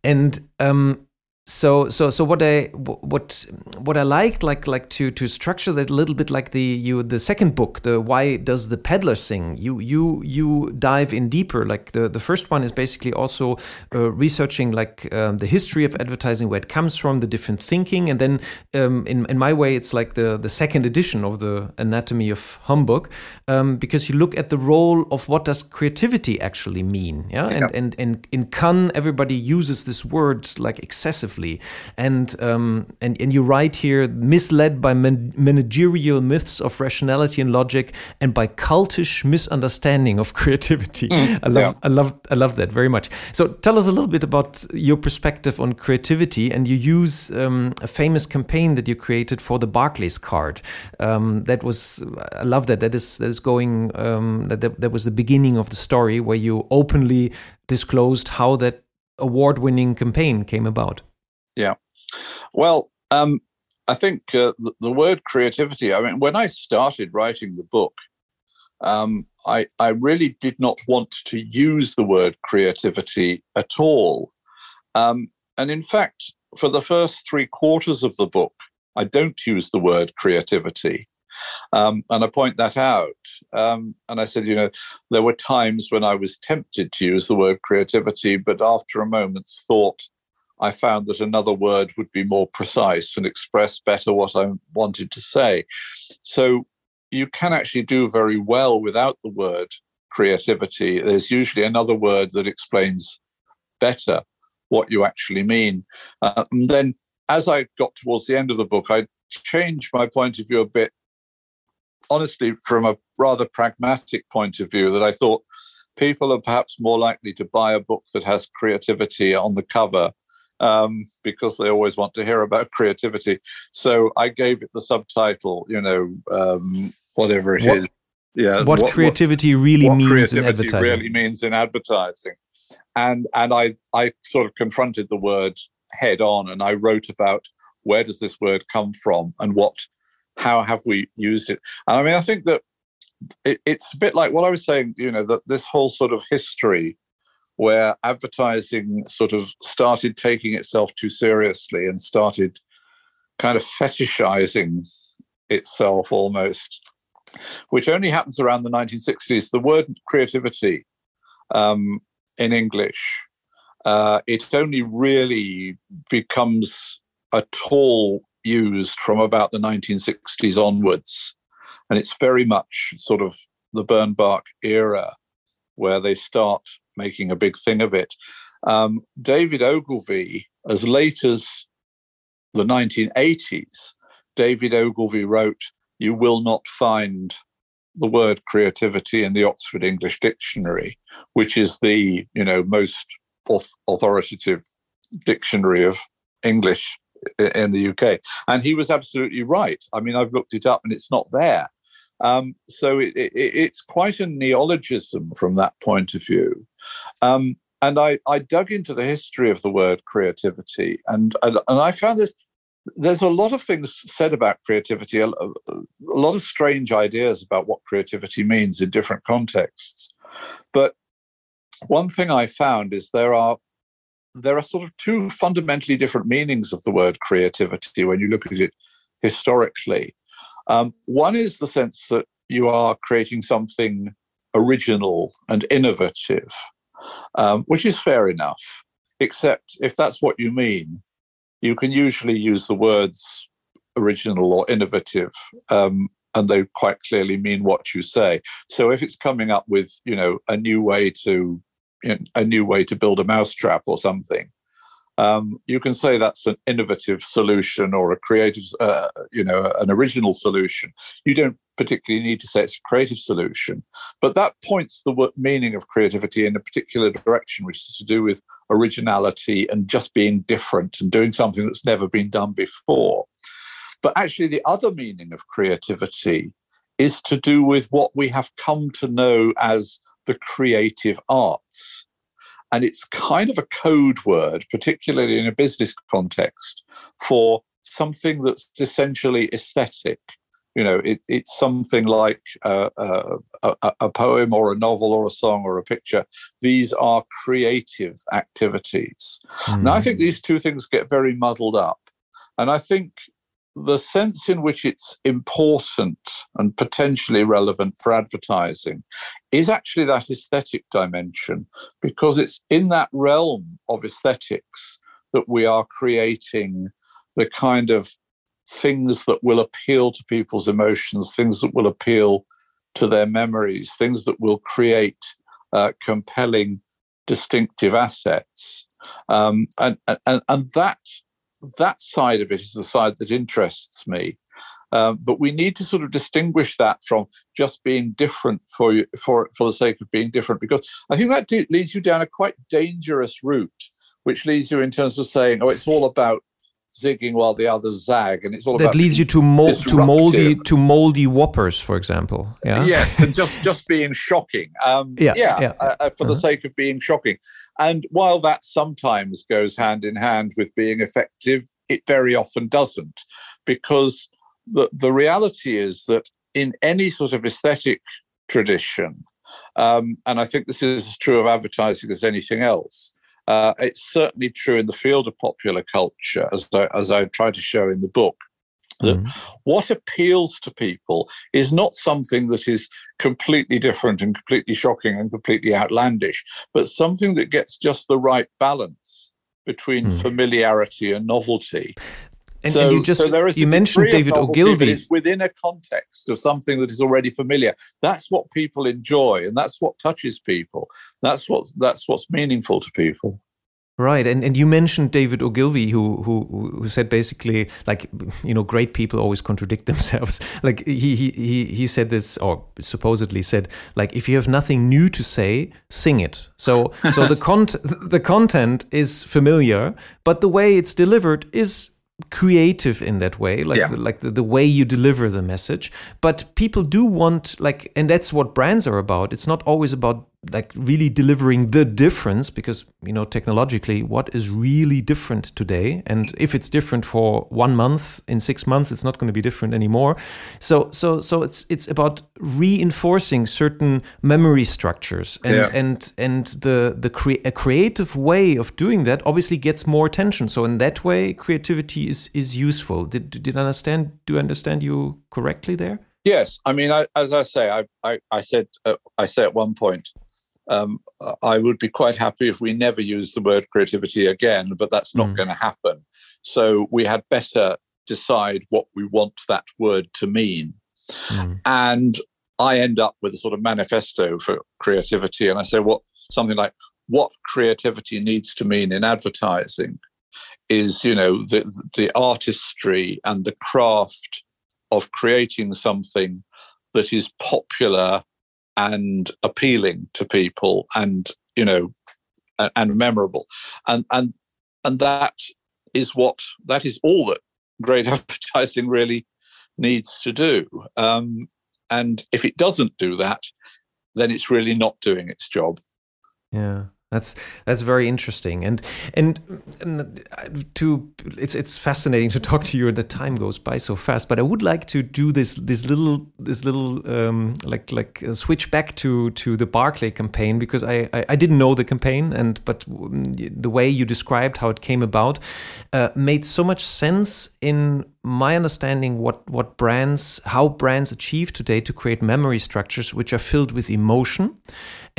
Speaker 1: And um, so so so what i what what i liked like like to to structure that a little bit like the you the second book the why does the peddler sing? You you you dive in deeper. Like the the first one is basically also uh, researching like um, the history of advertising where it comes from the different thinking and then um, in in my way it's like the the second edition of the anatomy of humbug um, because you look at the role of what does creativity actually mean yeah, yeah. and and and in Cannes everybody uses this word like excessively and um, and and you write here, misled by man managerial myths of rationality and logic, and by cultish misunderstanding of <laughs> creativity. Mm, I love, yeah. I love, I love that very much. So tell us a little bit about your perspective on creativity, and you use um, a famous campaign that you created for the Barclays card. Um, that was, I love that. That is that is going. Um, that, that that was the beginning of the story where you openly disclosed how that award-winning campaign came about.
Speaker 2: Yeah. Well, um, I think uh, the, the, word creativity, I mean, when I started writing the book, um, I, I really did not want to use the word creativity at all. Um, and in fact, for the first three quarters of the book, I don't use the word creativity. Um, and I point that out. Um, and I said, you know, there were times when I was tempted to use the word creativity, but after a moment's thought, I found that another word would be more precise and express better what I wanted to say. So you can actually do very well without the word creativity. There's usually another word that explains better what you actually mean. Uh, and then as I got towards the end of the book, I changed my point of view a bit, honestly, from a rather pragmatic point of view, that I thought people are perhaps more likely to buy a book that has creativity on the cover um, because they always want to hear about creativity. So I gave it the subtitle, you know, um, whatever it
Speaker 1: what,
Speaker 2: is.
Speaker 1: Yeah, what, what creativity
Speaker 2: what,
Speaker 1: really means
Speaker 2: creativity
Speaker 1: in advertising.
Speaker 2: Really means in advertising, and and I I sort of confronted the word head on, and I wrote about where does this word come from and what how have we used it. And I mean, I think that it, it's a bit like what I was saying. You know, that this whole sort of history where advertising sort of started taking itself too seriously and started kind of fetishizing itself almost, which only happens around the 1960s. The word creativity um, in English, uh, it only really becomes at all used from about the 1960s onwards. And it's very much sort of the Bernbach era where they start making a big thing of it. Um, David Ogilvy, as late as the 1980s, David Ogilvy wrote, You will not find the word creativity in the Oxford English Dictionary, which is the you know most authoritative dictionary of English in the UK. And he was absolutely right. I mean, I've looked it up and it's not there. Um, so it, it, it's quite a neologism from that point of view. Um, and I, I dug into the history of the word creativity, and, and, and I found this. There's a lot of things said about creativity, a, a lot of strange ideas about what creativity means in different contexts. But one thing I found is there are there are sort of two fundamentally different meanings of the word creativity when you look at it historically. Um, one is the sense that you are creating something original and innovative, um, which is fair enough, except if that's what you mean, you can usually use the words original or innovative um, and they quite clearly mean what you say so if it's coming up with you know a new way to you know, a new way to build a mousetrap or something. Um, you can say that's an innovative solution or a creative, uh, you know, an original solution. You don't particularly need to say it's a creative solution, but that points the meaning of creativity in a particular direction, which is to do with originality and just being different and doing something that's never been done before. But actually, the other meaning of creativity is to do with what we have come to know as the creative arts. And it's kind of a code word, particularly in a business context, for something that's essentially aesthetic. You know, it, it's something like uh, uh, a, a poem or a novel or a song or a picture. These are creative activities. Mm. Now, I think hmm. these two things get very muddled up. And I think the sense in which it's important and potentially relevant for advertising is actually that aesthetic dimension, because it's in that realm of aesthetics that we are creating the kind of things that will appeal to people's emotions, things that will appeal to their memories, things that will create uh, compelling, distinctive assets. Um, and, and, and that that side of it is the side that interests me. Um, but we need to sort of distinguish that from just being different for you, for for the sake of being different, because I think that leads you down a quite dangerous route, which leads you in terms of saying, oh, it's all about zigging while the others zag, and it's all
Speaker 1: that leads you to mold to moldy to moldy whoppers, for example. Yeah.
Speaker 2: Yes, and just just being shocking. Um, <laughs> yeah, yeah, yeah. Uh, uh, for uh-huh. the sake of being shocking. And while that sometimes goes hand in hand with being effective, it very often doesn't, because the the reality is that in any sort of aesthetic tradition, um, and I think this is as true of advertising as anything else uh, it's certainly true in the field of popular culture, as I, as I try to show in the book, that mm. what appeals to people is not something that is completely different and completely shocking and completely outlandish, but something that gets just the right balance between mm. familiarity and novelty.
Speaker 1: And, so, and, you just so you mentioned David Ogilvy
Speaker 2: within a context of something that is already familiar. That's what people enjoy, and that's what touches people. That's what that's what's meaningful to people.
Speaker 1: Right, and and you mentioned David Ogilvy, who who who said basically like you know great people always contradict <laughs> themselves. Like he he he said this, or supposedly said like if you have nothing new to say, sing it. So so the <laughs> con the content is familiar, but the way it's delivered is creative in that way like yeah. like the, the way you deliver the message but people do want like and that's what brands are about it's not always about like really delivering the difference because you know technologically what is really different today? And if it's different for one month in six months it's not going to be different anymore. So so so it's it's about reinforcing certain memory structures. And yeah. and and the the cre- a creative way of doing that obviously gets more attention. So in that way creativity is is useful. Did did I understand do I understand you correctly there?
Speaker 2: Yes, I mean, I, as I say, I, I, I said, uh, I say at one point, um, I would be quite happy if we never use the word creativity again, but that's not mm. going to happen. So we had better decide what we want that word to mean. Mm. And I end up with a sort of manifesto for creativity. And I say, what something like what creativity needs to mean in advertising is, you know, the, the artistry and the craft of creating something that is popular and appealing to people and you know and, and memorable and and and that is what that is all that great <laughs> advertising really needs to do um, and if it doesn't do that, then it's really not doing its job.
Speaker 1: Yeah. That's that's very interesting, and, and and to it's it's fascinating to talk to you. And the time goes by so fast. But I would like to do this this little this little um, like like uh, switch back to to the Barclay campaign because I, I, I didn't know the campaign and but the way you described how it came about uh, made so much sense in my understanding what what brands how brands achieve today to create memory structures which are filled with emotion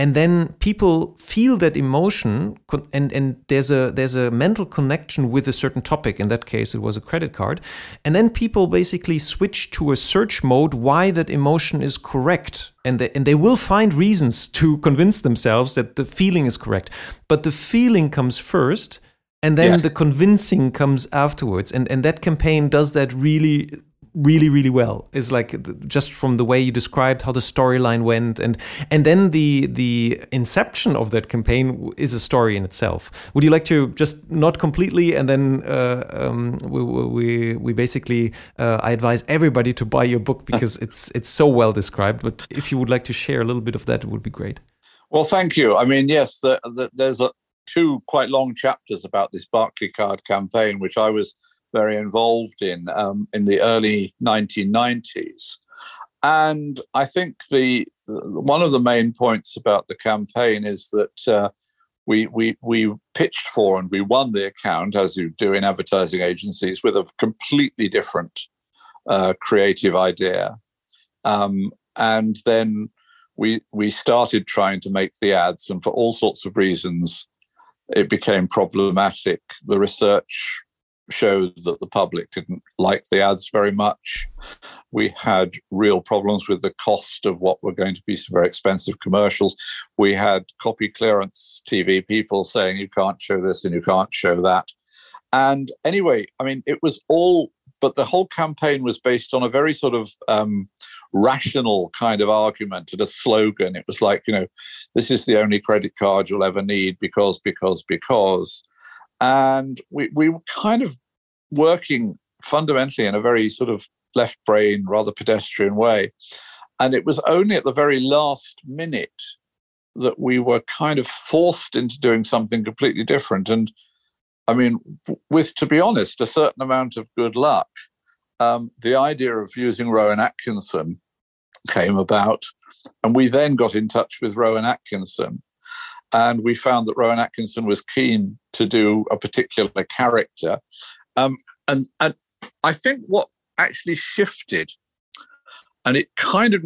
Speaker 1: and then people feel that emotion and and there's a there's a mental connection with a certain topic. In that case it was a credit card. And then people basically switch to a search mode why that emotion is correct. And they, and they will find reasons to <laughs> convince themselves that the feeling is correct. But the feeling comes first and then yes. the convincing comes afterwards. And and that campaign does that really really really well. Is like just from the way you described how the storyline went and and then the the inception of that campaign is a story in itself. Would you like to just not completely and then uh, um, we, we we basically uh, I advise everybody to buy your book because <laughs> it's it's so well described but if you would like to share a little bit of that it would be great.
Speaker 2: Well thank you. I mean yes the, the, there's a two quite long chapters about this Barclaycard campaign which I was very involved in um, in the early 1990s. And I think the one of the main points about the campaign is that uh, we, we, we pitched for and we won the account, as you do in advertising agencies, with a completely different uh, creative idea. Um, and then we, we started trying to make the ads, and for all sorts of reasons, it became problematic. The research showed that the public didn't like the ads very much. We had real problems with the cost of what were going to be some very expensive commercials. We had copy clearance TV people saying you can't show this and you can't show that. And anyway, I mean, it was all, but the whole campaign was based on a very sort of um, rational kind of argument and a slogan. It was like, you know, this is the only credit card you'll ever need because, because, because and we, we were kind of working fundamentally in a very sort of left brain, rather pedestrian way. And it was only at the very last minute that we were kind of forced into doing something completely different. And I mean, with, to be honest, a certain amount of good luck, um, the idea of using Rowan Atkinson came about. And we then got in touch with Rowan Atkinson and we found that Rowan Atkinson was keen to do a particular character. Um, and, and I think what actually shifted, and it kind of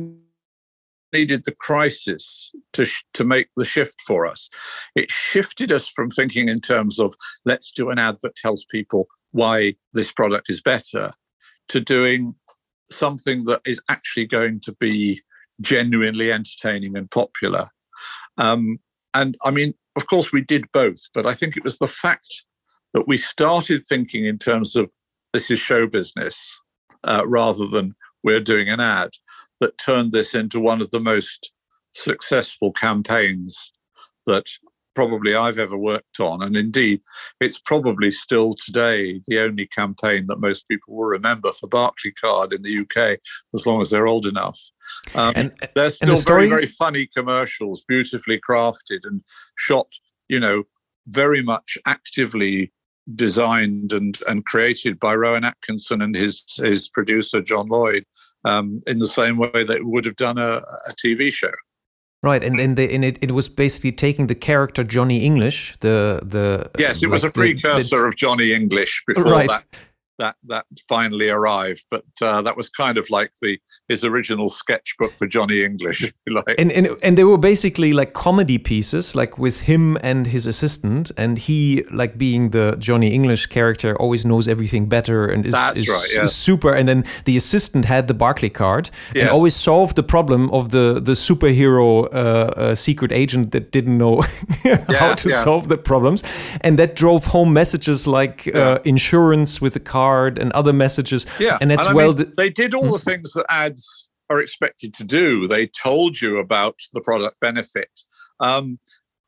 Speaker 2: needed the crisis to sh- to make the shift for us. It shifted us from thinking in terms of let's do an ad that tells people why this product is better, to doing something that is actually going to be genuinely entertaining and popular. Um, and I mean, of course, we did both, but I think it was the fact that we started thinking in terms of this is show business uh, rather than we're doing an ad that turned this into one of the most successful campaigns that probably I've ever worked on. And indeed, it's probably still today the only campaign that most people will remember for Barclaycard in the UK, as long as they're old enough. Um, and they're still and the story... very, very funny commercials, beautifully crafted and shot, you know, very much actively designed and, and created by Rowan Atkinson and his, his producer, John Lloyd, um, in the same way that would have done a, a TV show.
Speaker 1: Right, and and, the, and it, it was basically taking the character Johnny English, the the
Speaker 2: yes, it was a precursor the, the, of Johnny English before right. that that that finally arrived. But uh, that was kind of like the his original sketchbook for Johnny English,
Speaker 1: like. And, and and they were basically like comedy pieces, like with him and his assistant, and he like being the Johnny English character, always knows everything better and is, is, right, is super. And then the assistant had the Barclaycard yes. and always solved the problem of the the superhero uh, uh, secret agent that didn't know <laughs> how yeah, to yeah. solve the problems, and that drove home messages like yeah. Uh, insurance with a car card and other messages.
Speaker 2: Yeah,
Speaker 1: and
Speaker 2: it's and well. Mean, they did all the hmm. things that ads are expected to do. They told you about the product benefit. Um,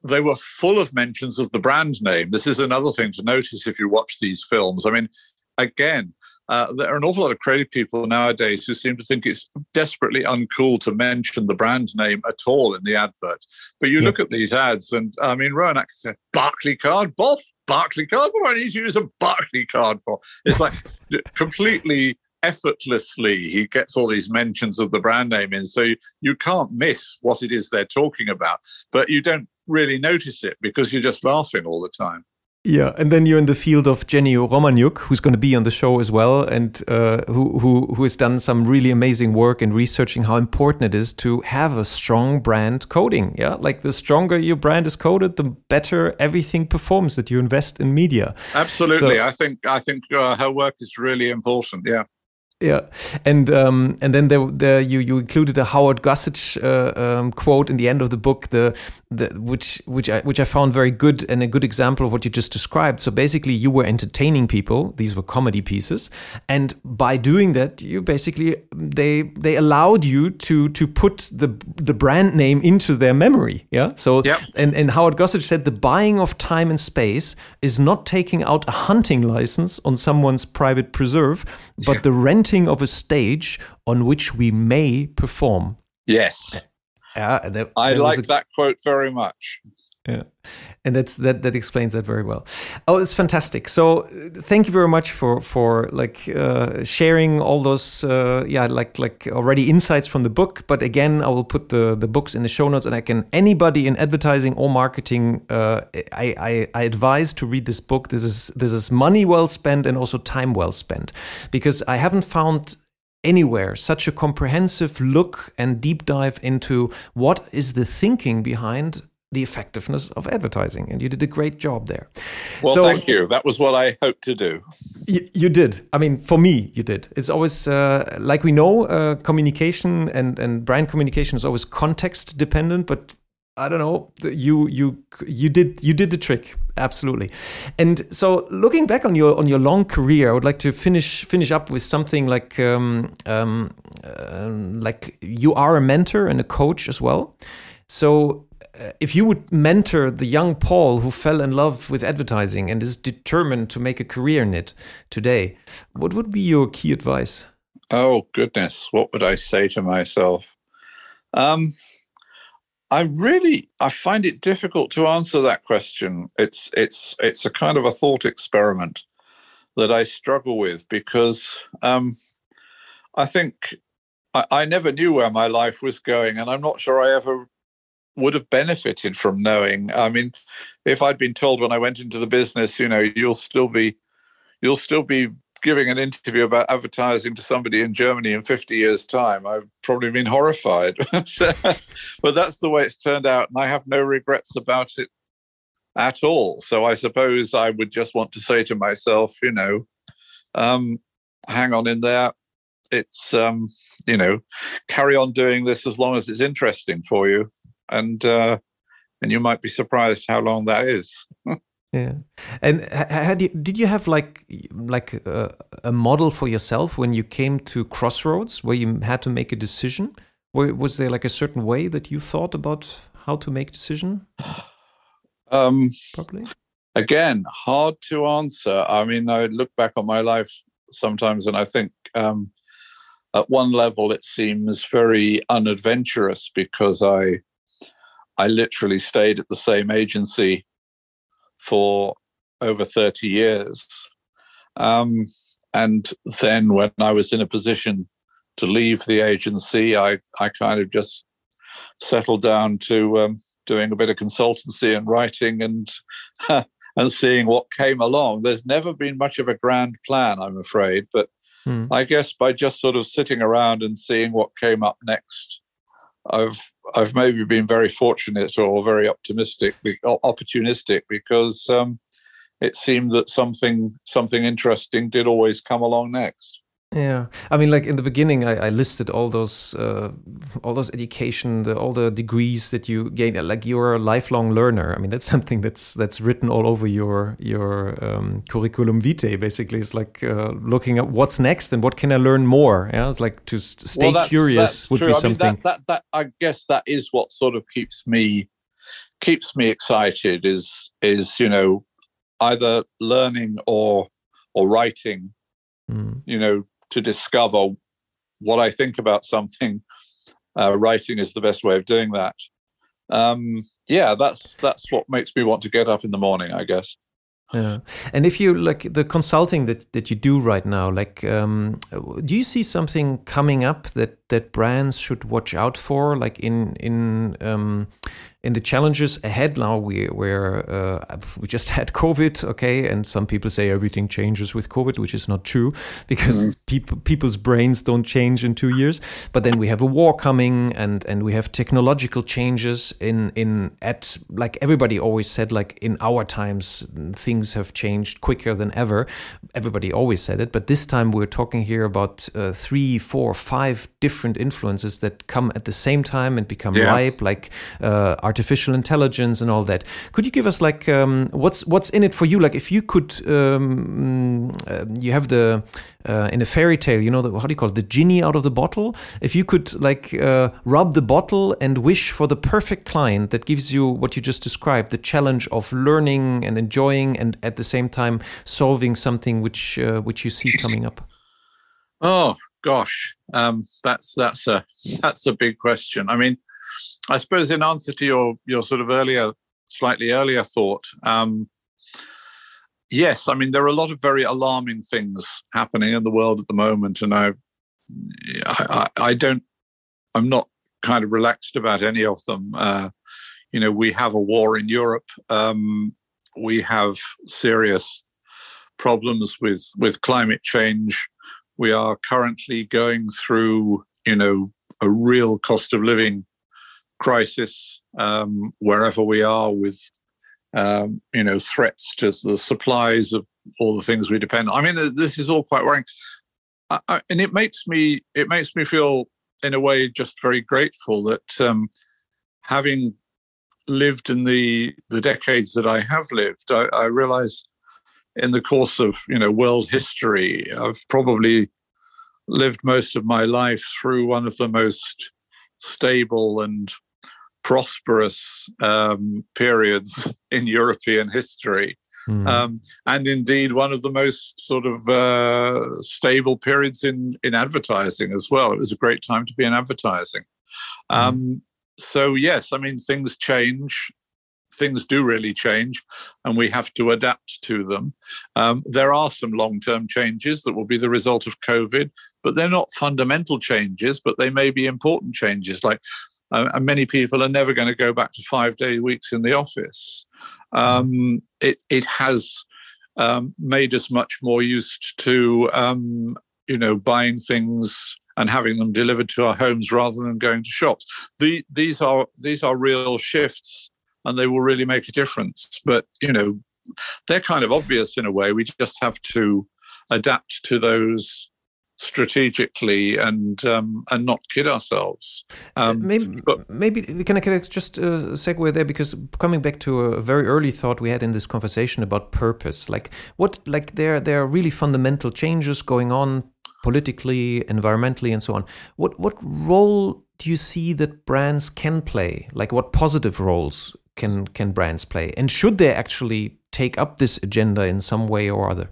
Speaker 2: they were full of mentions of the brand name. This is another thing to notice if you watch these films. I mean, again, uh, there are an awful lot of creative people nowadays who seem to think it's desperately uncool to mention the brand name at all in the advert. But you yeah. look at these ads, and I mean, Rowan Atkinson said, Barclaycard, Boff, Barclaycard. What do I need to use a Barclaycard for? It's like <laughs> completely effortlessly he gets all these mentions of the brand name in so you, you can't miss what it is they're talking about but you don't really notice it because you're just laughing all the time
Speaker 1: yeah, and then you're in the field of Jenni Romaniuk, who's going to be on the show as well, and uh, who who who has done some really amazing work in researching how important it is to have a strong brand coding. Yeah, like the stronger your brand is coded, the better everything performs that you invest in media.
Speaker 2: Absolutely, so, I think I think uh, her work is really important. Yeah.
Speaker 1: Yeah, and um, and then there, there you you included a Howard Gossage uh, um, quote in the end of the book, the, the which which I which I found very good and a good example of what you just described. So basically, you were entertaining people; these were comedy pieces, and by doing that, you basically they they allowed you to to put the the brand name into their memory. Yeah. So yep. and and Howard Gossage said the buying of time and space is not taking out a hunting license on someone's private preserve, but yeah. the rent renting of a stage on which we may perform.
Speaker 2: Yes.
Speaker 1: Yeah,
Speaker 2: that, I like a, that quote very much.
Speaker 1: Yeah, and that's that. That explains that very well. Oh, it's fantastic. So, thank you very much for for like uh, sharing all those uh, yeah like like already insights from the book. But again, I will put the the books in the show notes, and I can anybody in advertising or marketing, uh, I, I I advise to read this book. This is this is money well spent and also time well spent, because I haven't found anywhere such a comprehensive look and deep dive into what is the thinking behind the effectiveness of advertising. And you did a great job there.
Speaker 2: Well, so, thank you. That was what I hoped to do.
Speaker 1: You, did. I mean, for me, you did. It's always, uh, like we know, uh, communication and, and brand communication is always context dependent, but I don't know. You you you did you did the trick absolutely. And so, looking back on your on your long career, I would like to finish finish up with something like um, um, uh, like you are a mentor and a coach as well. So, if you would mentor the young Paul who fell in love with advertising and is determined to make a career in it today, what would be your key advice?
Speaker 2: Oh goodness, what would I say to myself? Um, I really I find it difficult to answer that question. It's it's it's a kind of a thought experiment that I struggle with because um, I think I, I never knew where my life was going, and I'm not sure I ever would have benefited from knowing. I mean, if I'd been told when I went into the business, you know, you'll still be you'll still be giving an interview about advertising to somebody in Germany in 50 years' time, I've probably been horrified. <laughs> but that's the way it's turned out, and I have no regrets about it at all. So I suppose I would just want to say to myself, you know, um, hang on in there. It's um, you know, carry on doing this as long as it's interesting for you and uh, and you might be surprised how long that is. <laughs>
Speaker 1: yeah, and had you, did you have like like a, a, model for yourself when you came to crossroads where you had to make a decision? was there like a certain way that you thought about how to make decision?
Speaker 2: Um, Probably. Again, hard to answer. I mean, I look back on my life sometimes and I think um, at one level it seems very unadventurous because I I literally stayed at the same agency for over 30 years. Um, and then when I was in a position to leave the agency, I, I kind of just settled down to um, doing a bit of consultancy and writing and <laughs> and seeing what came along. There's never been much of a grand plan, I'm afraid, but hmm. I guess by just sort of sitting around and seeing what came up next, I've I've maybe been very fortunate or very optimistic, opportunistic because um, it seemed that something something interesting did always come along next.
Speaker 1: Yeah, I mean, like in the beginning, I, I listed all those, uh, all those education, the, all the degrees that you gain. Like you're a lifelong learner. I mean, that's <laughs> something that's that's written all over your your um, curriculum vitae. Basically, it's like uh, looking at what's next and what can I learn more. Yeah, it's like to stay well, curious that's would true. be something. I
Speaker 2: mean, that, that that I guess that is what sort of keeps me keeps me excited. Is is you know either learning or or writing mm. you know, to discover what I think about something. Uh, writing is the best way of doing that. Um, yeah, that's that's what makes me want to get up in the morning, I guess.
Speaker 1: Yeah, and if you like the consulting that that you do right now, like, um, do you see something coming up that that brands should watch out for, like in in um, in the challenges ahead now we where uh, we just <laughs> had covid okay and some people say everything changes with covid which is not true <laughs> because mm -hmm. people people's brains don't change in 2 years but then we have a war coming and and we have technological changes in in at like everybody always said like in our times things have changed quicker than ever everybody always said it but this time we're talking here about uh, three four five different influences that come at the same time and become yeah. ripe like uh, artificial intelligence and all that. Could you give us like um, what's what's in it for you? Like if you could, um, uh, you have the uh, in a fairy tale, you know, the, how do you call it, the genie out of the bottle? If you could like uh, rub the bottle and wish for the perfect client that gives you what you just described, the challenge of learning and enjoying, and at the same time solving something which uh, which you see coming up.
Speaker 2: Oh gosh, um, that's that's a that's a big question. I mean, I suppose in answer to your your sort of earlier, slightly earlier thought, um, yes, I mean there are a lot of very alarming things happening in the world at the moment, and I, I, I don't, I'm not kind of relaxed about any of them. Uh, you know, we have a war in Europe. Um, we have serious problems with with climate change. We are currently going through, you know, a real cost of living crisis um, wherever we are with um, you know threats to the supplies of all the things we depend on. I mean, this is all quite worrying, I, I, and it makes me it makes me feel in a way just very grateful that um, having lived in the the decades that I have lived, I, I realize in the course of you know world history, I've probably lived most of my life through one of the most stable and prosperous um, periods in European history. Mm. Um, and indeed, one of the most sort of uh, stable periods in, in advertising as well. It was a great time to be in advertising. Mm. Um, so, yes, I mean, things change. Things do really change, and we have to adapt to them. Um, there are some long term changes that will be the result of COVID, but they're not fundamental changes, but they may be important changes. Like uh, and many people are never going to go back to five day weeks in the office. Um, it it has um, made us much more used to um, you know buying things and having them delivered to our homes rather than going to shops. The, these are these are real shifts, and they will really make a difference. But you know, they're kind of obvious in a way. We just have to adapt to those strategically and um, and not kid ourselves.
Speaker 1: Um, maybe but, maybe can I, can I just uh, segue there because coming back to a very early thought we had in this conversation about purpose, like what like there there are really fundamental changes going on politically, environmentally, and so on. What what role do you see that brands can play? Like what positive roles can can brands play, and should they actually take up this agenda in some way or other?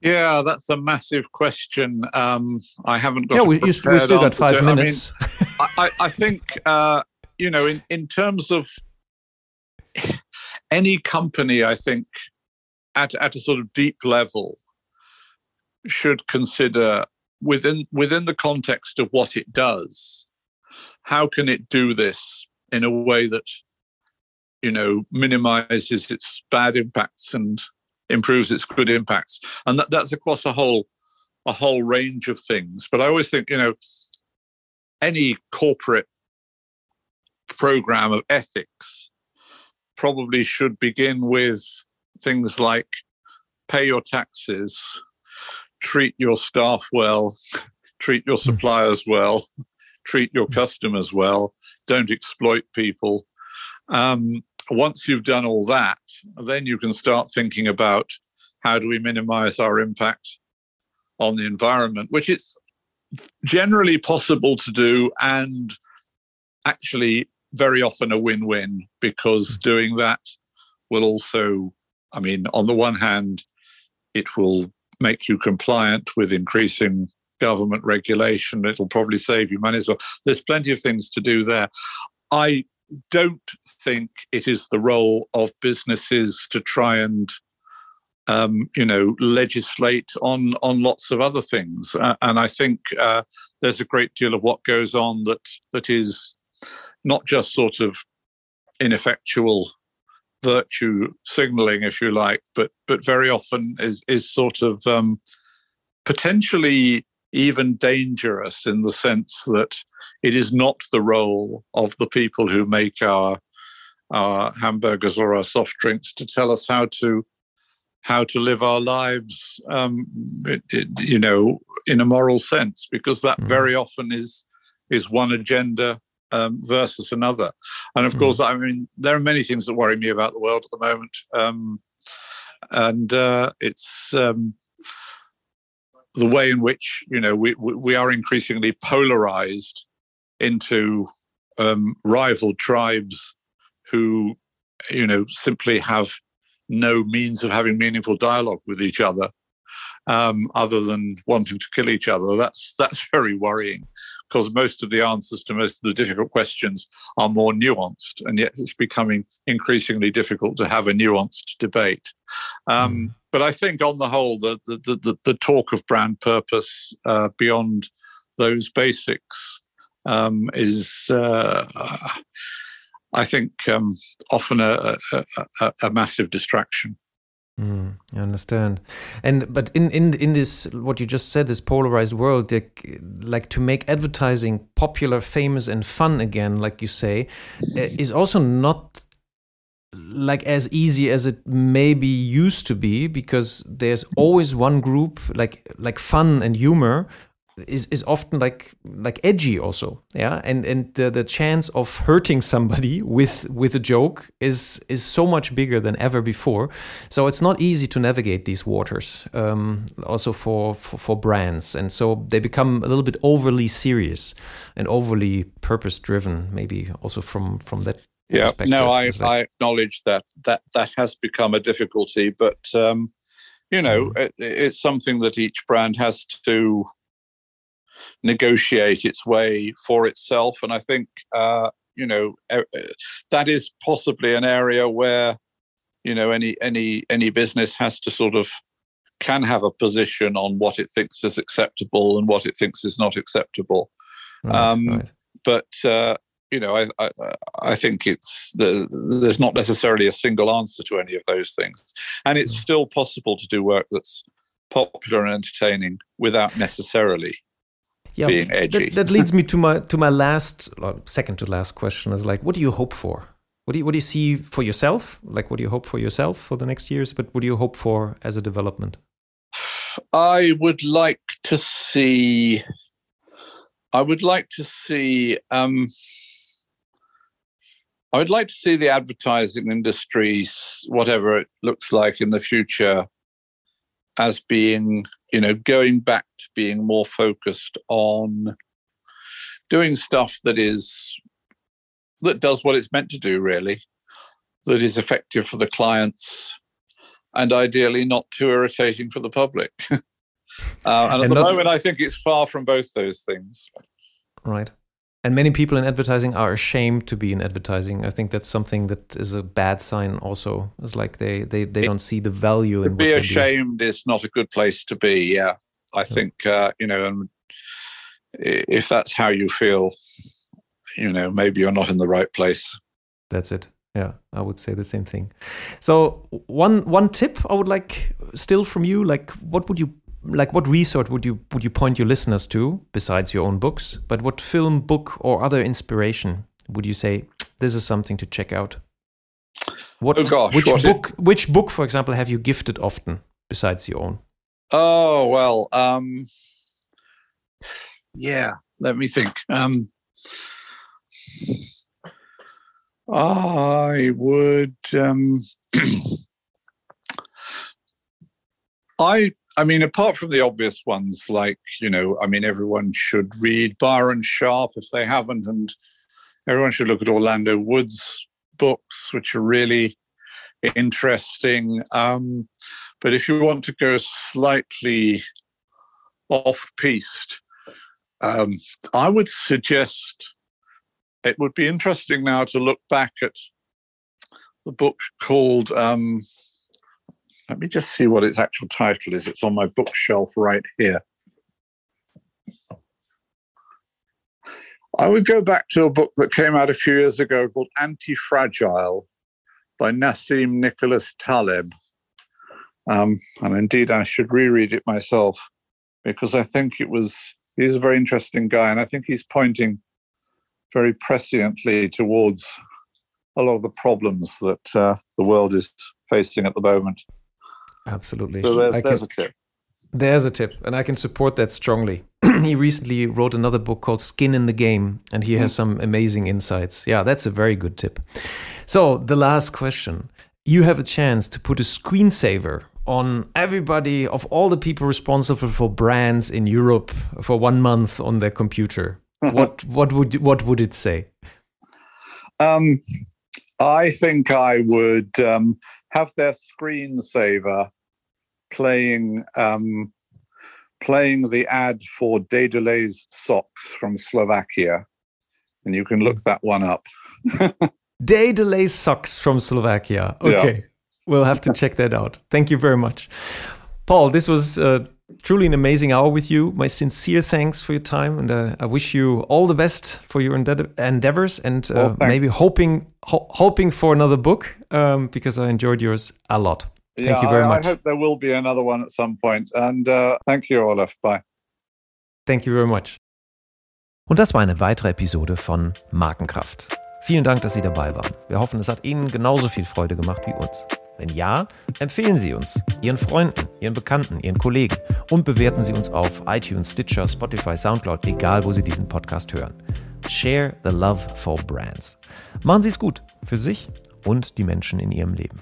Speaker 2: Yeah, that's a massive question. Um, I haven't got.
Speaker 1: Yeah, we, we still got five minutes.
Speaker 2: I, mean, <laughs> I, I, think uh, you know, in in terms of <sighs> any company, I think at at a sort of deep level should consider within within the context of what it does, how can it do this in a way that you know minimizes its bad impacts and improves its good impacts, and that, that's across a whole a whole range of things. But I always think, you know, any corporate program of ethics probably should begin with things like pay your taxes, treat your staff well, <laughs> treat your hmm. suppliers well, <laughs> treat your customers well, don't exploit people. Um, once you've done all that, then you can start thinking about how do we minimize our impact on the environment, which is generally possible to do and actually very often a win win because hmm. doing that will also, I mean, on the one hand, it will make you compliant with increasing government regulation. It'll probably save you money as well. There's plenty of things to do there. I don't think it is the role of businesses to try and um, you know legislate on on lots of other things. Uh, and i think uh, there's a great deal of what goes on that that is not just sort of ineffectual virtue signaling if you like but but very often is is sort of um, potentially even dangerous in the sense that it is not the role of the people who make our our hamburgers or our soft drinks to tell us how to how to live our lives um, it, it, you know in a moral sense because that mm. very often is is one agenda um, versus another and of mm. course i mean there are many things that worry me about the world at the moment um, and uh, it's um, the way in which you know we we are increasingly polarized into um, rival tribes who you know simply have no means of having meaningful dialogue with each other um, other than wanting to kill each other that's that's <laughs> very worrying because most of the answers to most of the difficult questions are more nuanced and yet it's becoming increasingly difficult to have a nuanced debate um, mm. But I think on the whole, the the the, the talk of brand purpose uh, beyond those basics um, is, uh, I think, um, often a, a, a, massive distraction.
Speaker 1: Mm, I understand, and but in in in this what you just said, this polarized world, like to make advertising popular, famous, and fun again, like you say, is also not like as easy as it maybe used to be because there's always one group like like fun and humor is is often like like edgy also yeah? And and the, the chance of hurting somebody <laughs> with with a joke is is so much bigger than ever before. So it's not easy to navigate these waters um, also for, for for brands. And so they become a little bit overly serious and overly purpose driven maybe also from from that
Speaker 2: yeah, no, I, I acknowledge that that that has become a difficulty, but um, you know, mm. it, it's something that each brand has to negotiate its way for itself, and I think uh, you know that is possibly an area where you know any any any business has to sort of can have a position on what it thinks is acceptable and what it thinks is not acceptable. Right, um, right. But uh, you know, I, I, I think it's the, there's not necessarily a single answer to any of those things, and it's mm. still possible to do work that's popular and entertaining without necessarily yeah, being edgy.
Speaker 1: That, that leads me to my to my last, second to last question is like, what do you hope for? What do you what do you see for yourself? Like, what do you hope for yourself for the next years? But what do you hope for as a development?
Speaker 2: I would like to see. I would like to see. Um, I would like to see the advertising industry, whatever it looks like in the future, as being, you know, going back to being more focused on doing stuff that is that does what it's meant to do, really, that is effective for the clients, and ideally not too irritating for the public. <laughs> uh, and, and, at the not, moment, I think it's far from both those things.
Speaker 1: Right. And many people in advertising are ashamed to be in advertising. I think that's something that is a bad sign. Also, it's like they they, they don't see the value.
Speaker 2: To in be ashamed is not a good place to be. Yeah, I think uh, you know, and if that's how you feel, you know, maybe you're not in the right place.
Speaker 1: That's it. Yeah, I would say the same thing. So one one tip I would like still from you, like what would you like what resource would you would you point your listeners to besides your own books? But what film book or other inspiration would you say this is something to check out
Speaker 2: what oh gosh,
Speaker 1: which book it? which book for example have you gifted often besides your own?
Speaker 2: Oh well um yeah let me think. Um i would um <clears throat> I I mean, apart from the obvious ones, like, you know, I mean, everyone should read Byron Sharp if they haven't, and everyone should look at Orlando Wood's books, which are really interesting. Um, But if you want to go slightly off piste, um, I would suggest it would be interesting now to look back at the book called. Um, let me just see what its actual title is. It's on my bookshelf right here. I would go back to a book that came out a few years ago called Anti Fragile by Nassim Nicholas Taleb. Um, and indeed, I should reread it myself because I think it was, he's a very interesting guy. And I think he's pointing very presciently towards a lot of the problems that uh, the world is facing at the moment.
Speaker 1: Absolutely.
Speaker 2: So there's, there's a tip.
Speaker 1: There's a tip, and I can support that strongly. <clears throat> he recently wrote another book called Skin in the Game, and he has mm. some amazing insights. Yeah, that's a very good tip. So, the last question you have a chance to put a screensaver on everybody of all the people responsible for brands in Europe for one month on their computer. <laughs> what what would what would it say?
Speaker 2: Um, I think I would um, have their screensaver playing um, playing the ad for Dedoles socks from Slovakia, and you can look that one up. <laughs>
Speaker 1: Dedoles socks from Slovakia. Okay, yeah. we'll have to check that out. Thank you very much, Paul. This was. Uh, truly an amazing hour with you. My sincere thanks for your time, and uh, I wish you all the best for your endeavors, and uh, well, maybe hoping ho hoping for another book um, because I enjoyed yours a lot. Thank
Speaker 2: yeah,
Speaker 1: you very I, much.
Speaker 2: I hope there will be another one at some point. And uh, thank you, Olaf. Bye.
Speaker 1: Thank you very much. Und das war eine weitere Episode von Markenkraft. Vielen Dank, dass Sie dabei waren. Wir hoffen, es hat Ihnen genauso viel Freude gemacht wie uns. Wenn ja, empfehlen Sie uns, Ihren Freunden, Ihren Bekannten, Ihren Kollegen und bewerten Sie uns auf iTunes, Stitcher, Spotify, Soundcloud, egal wo Sie diesen Podcast hören. Share the love for brands. Machen Sie es gut für sich und die Menschen in Ihrem Leben.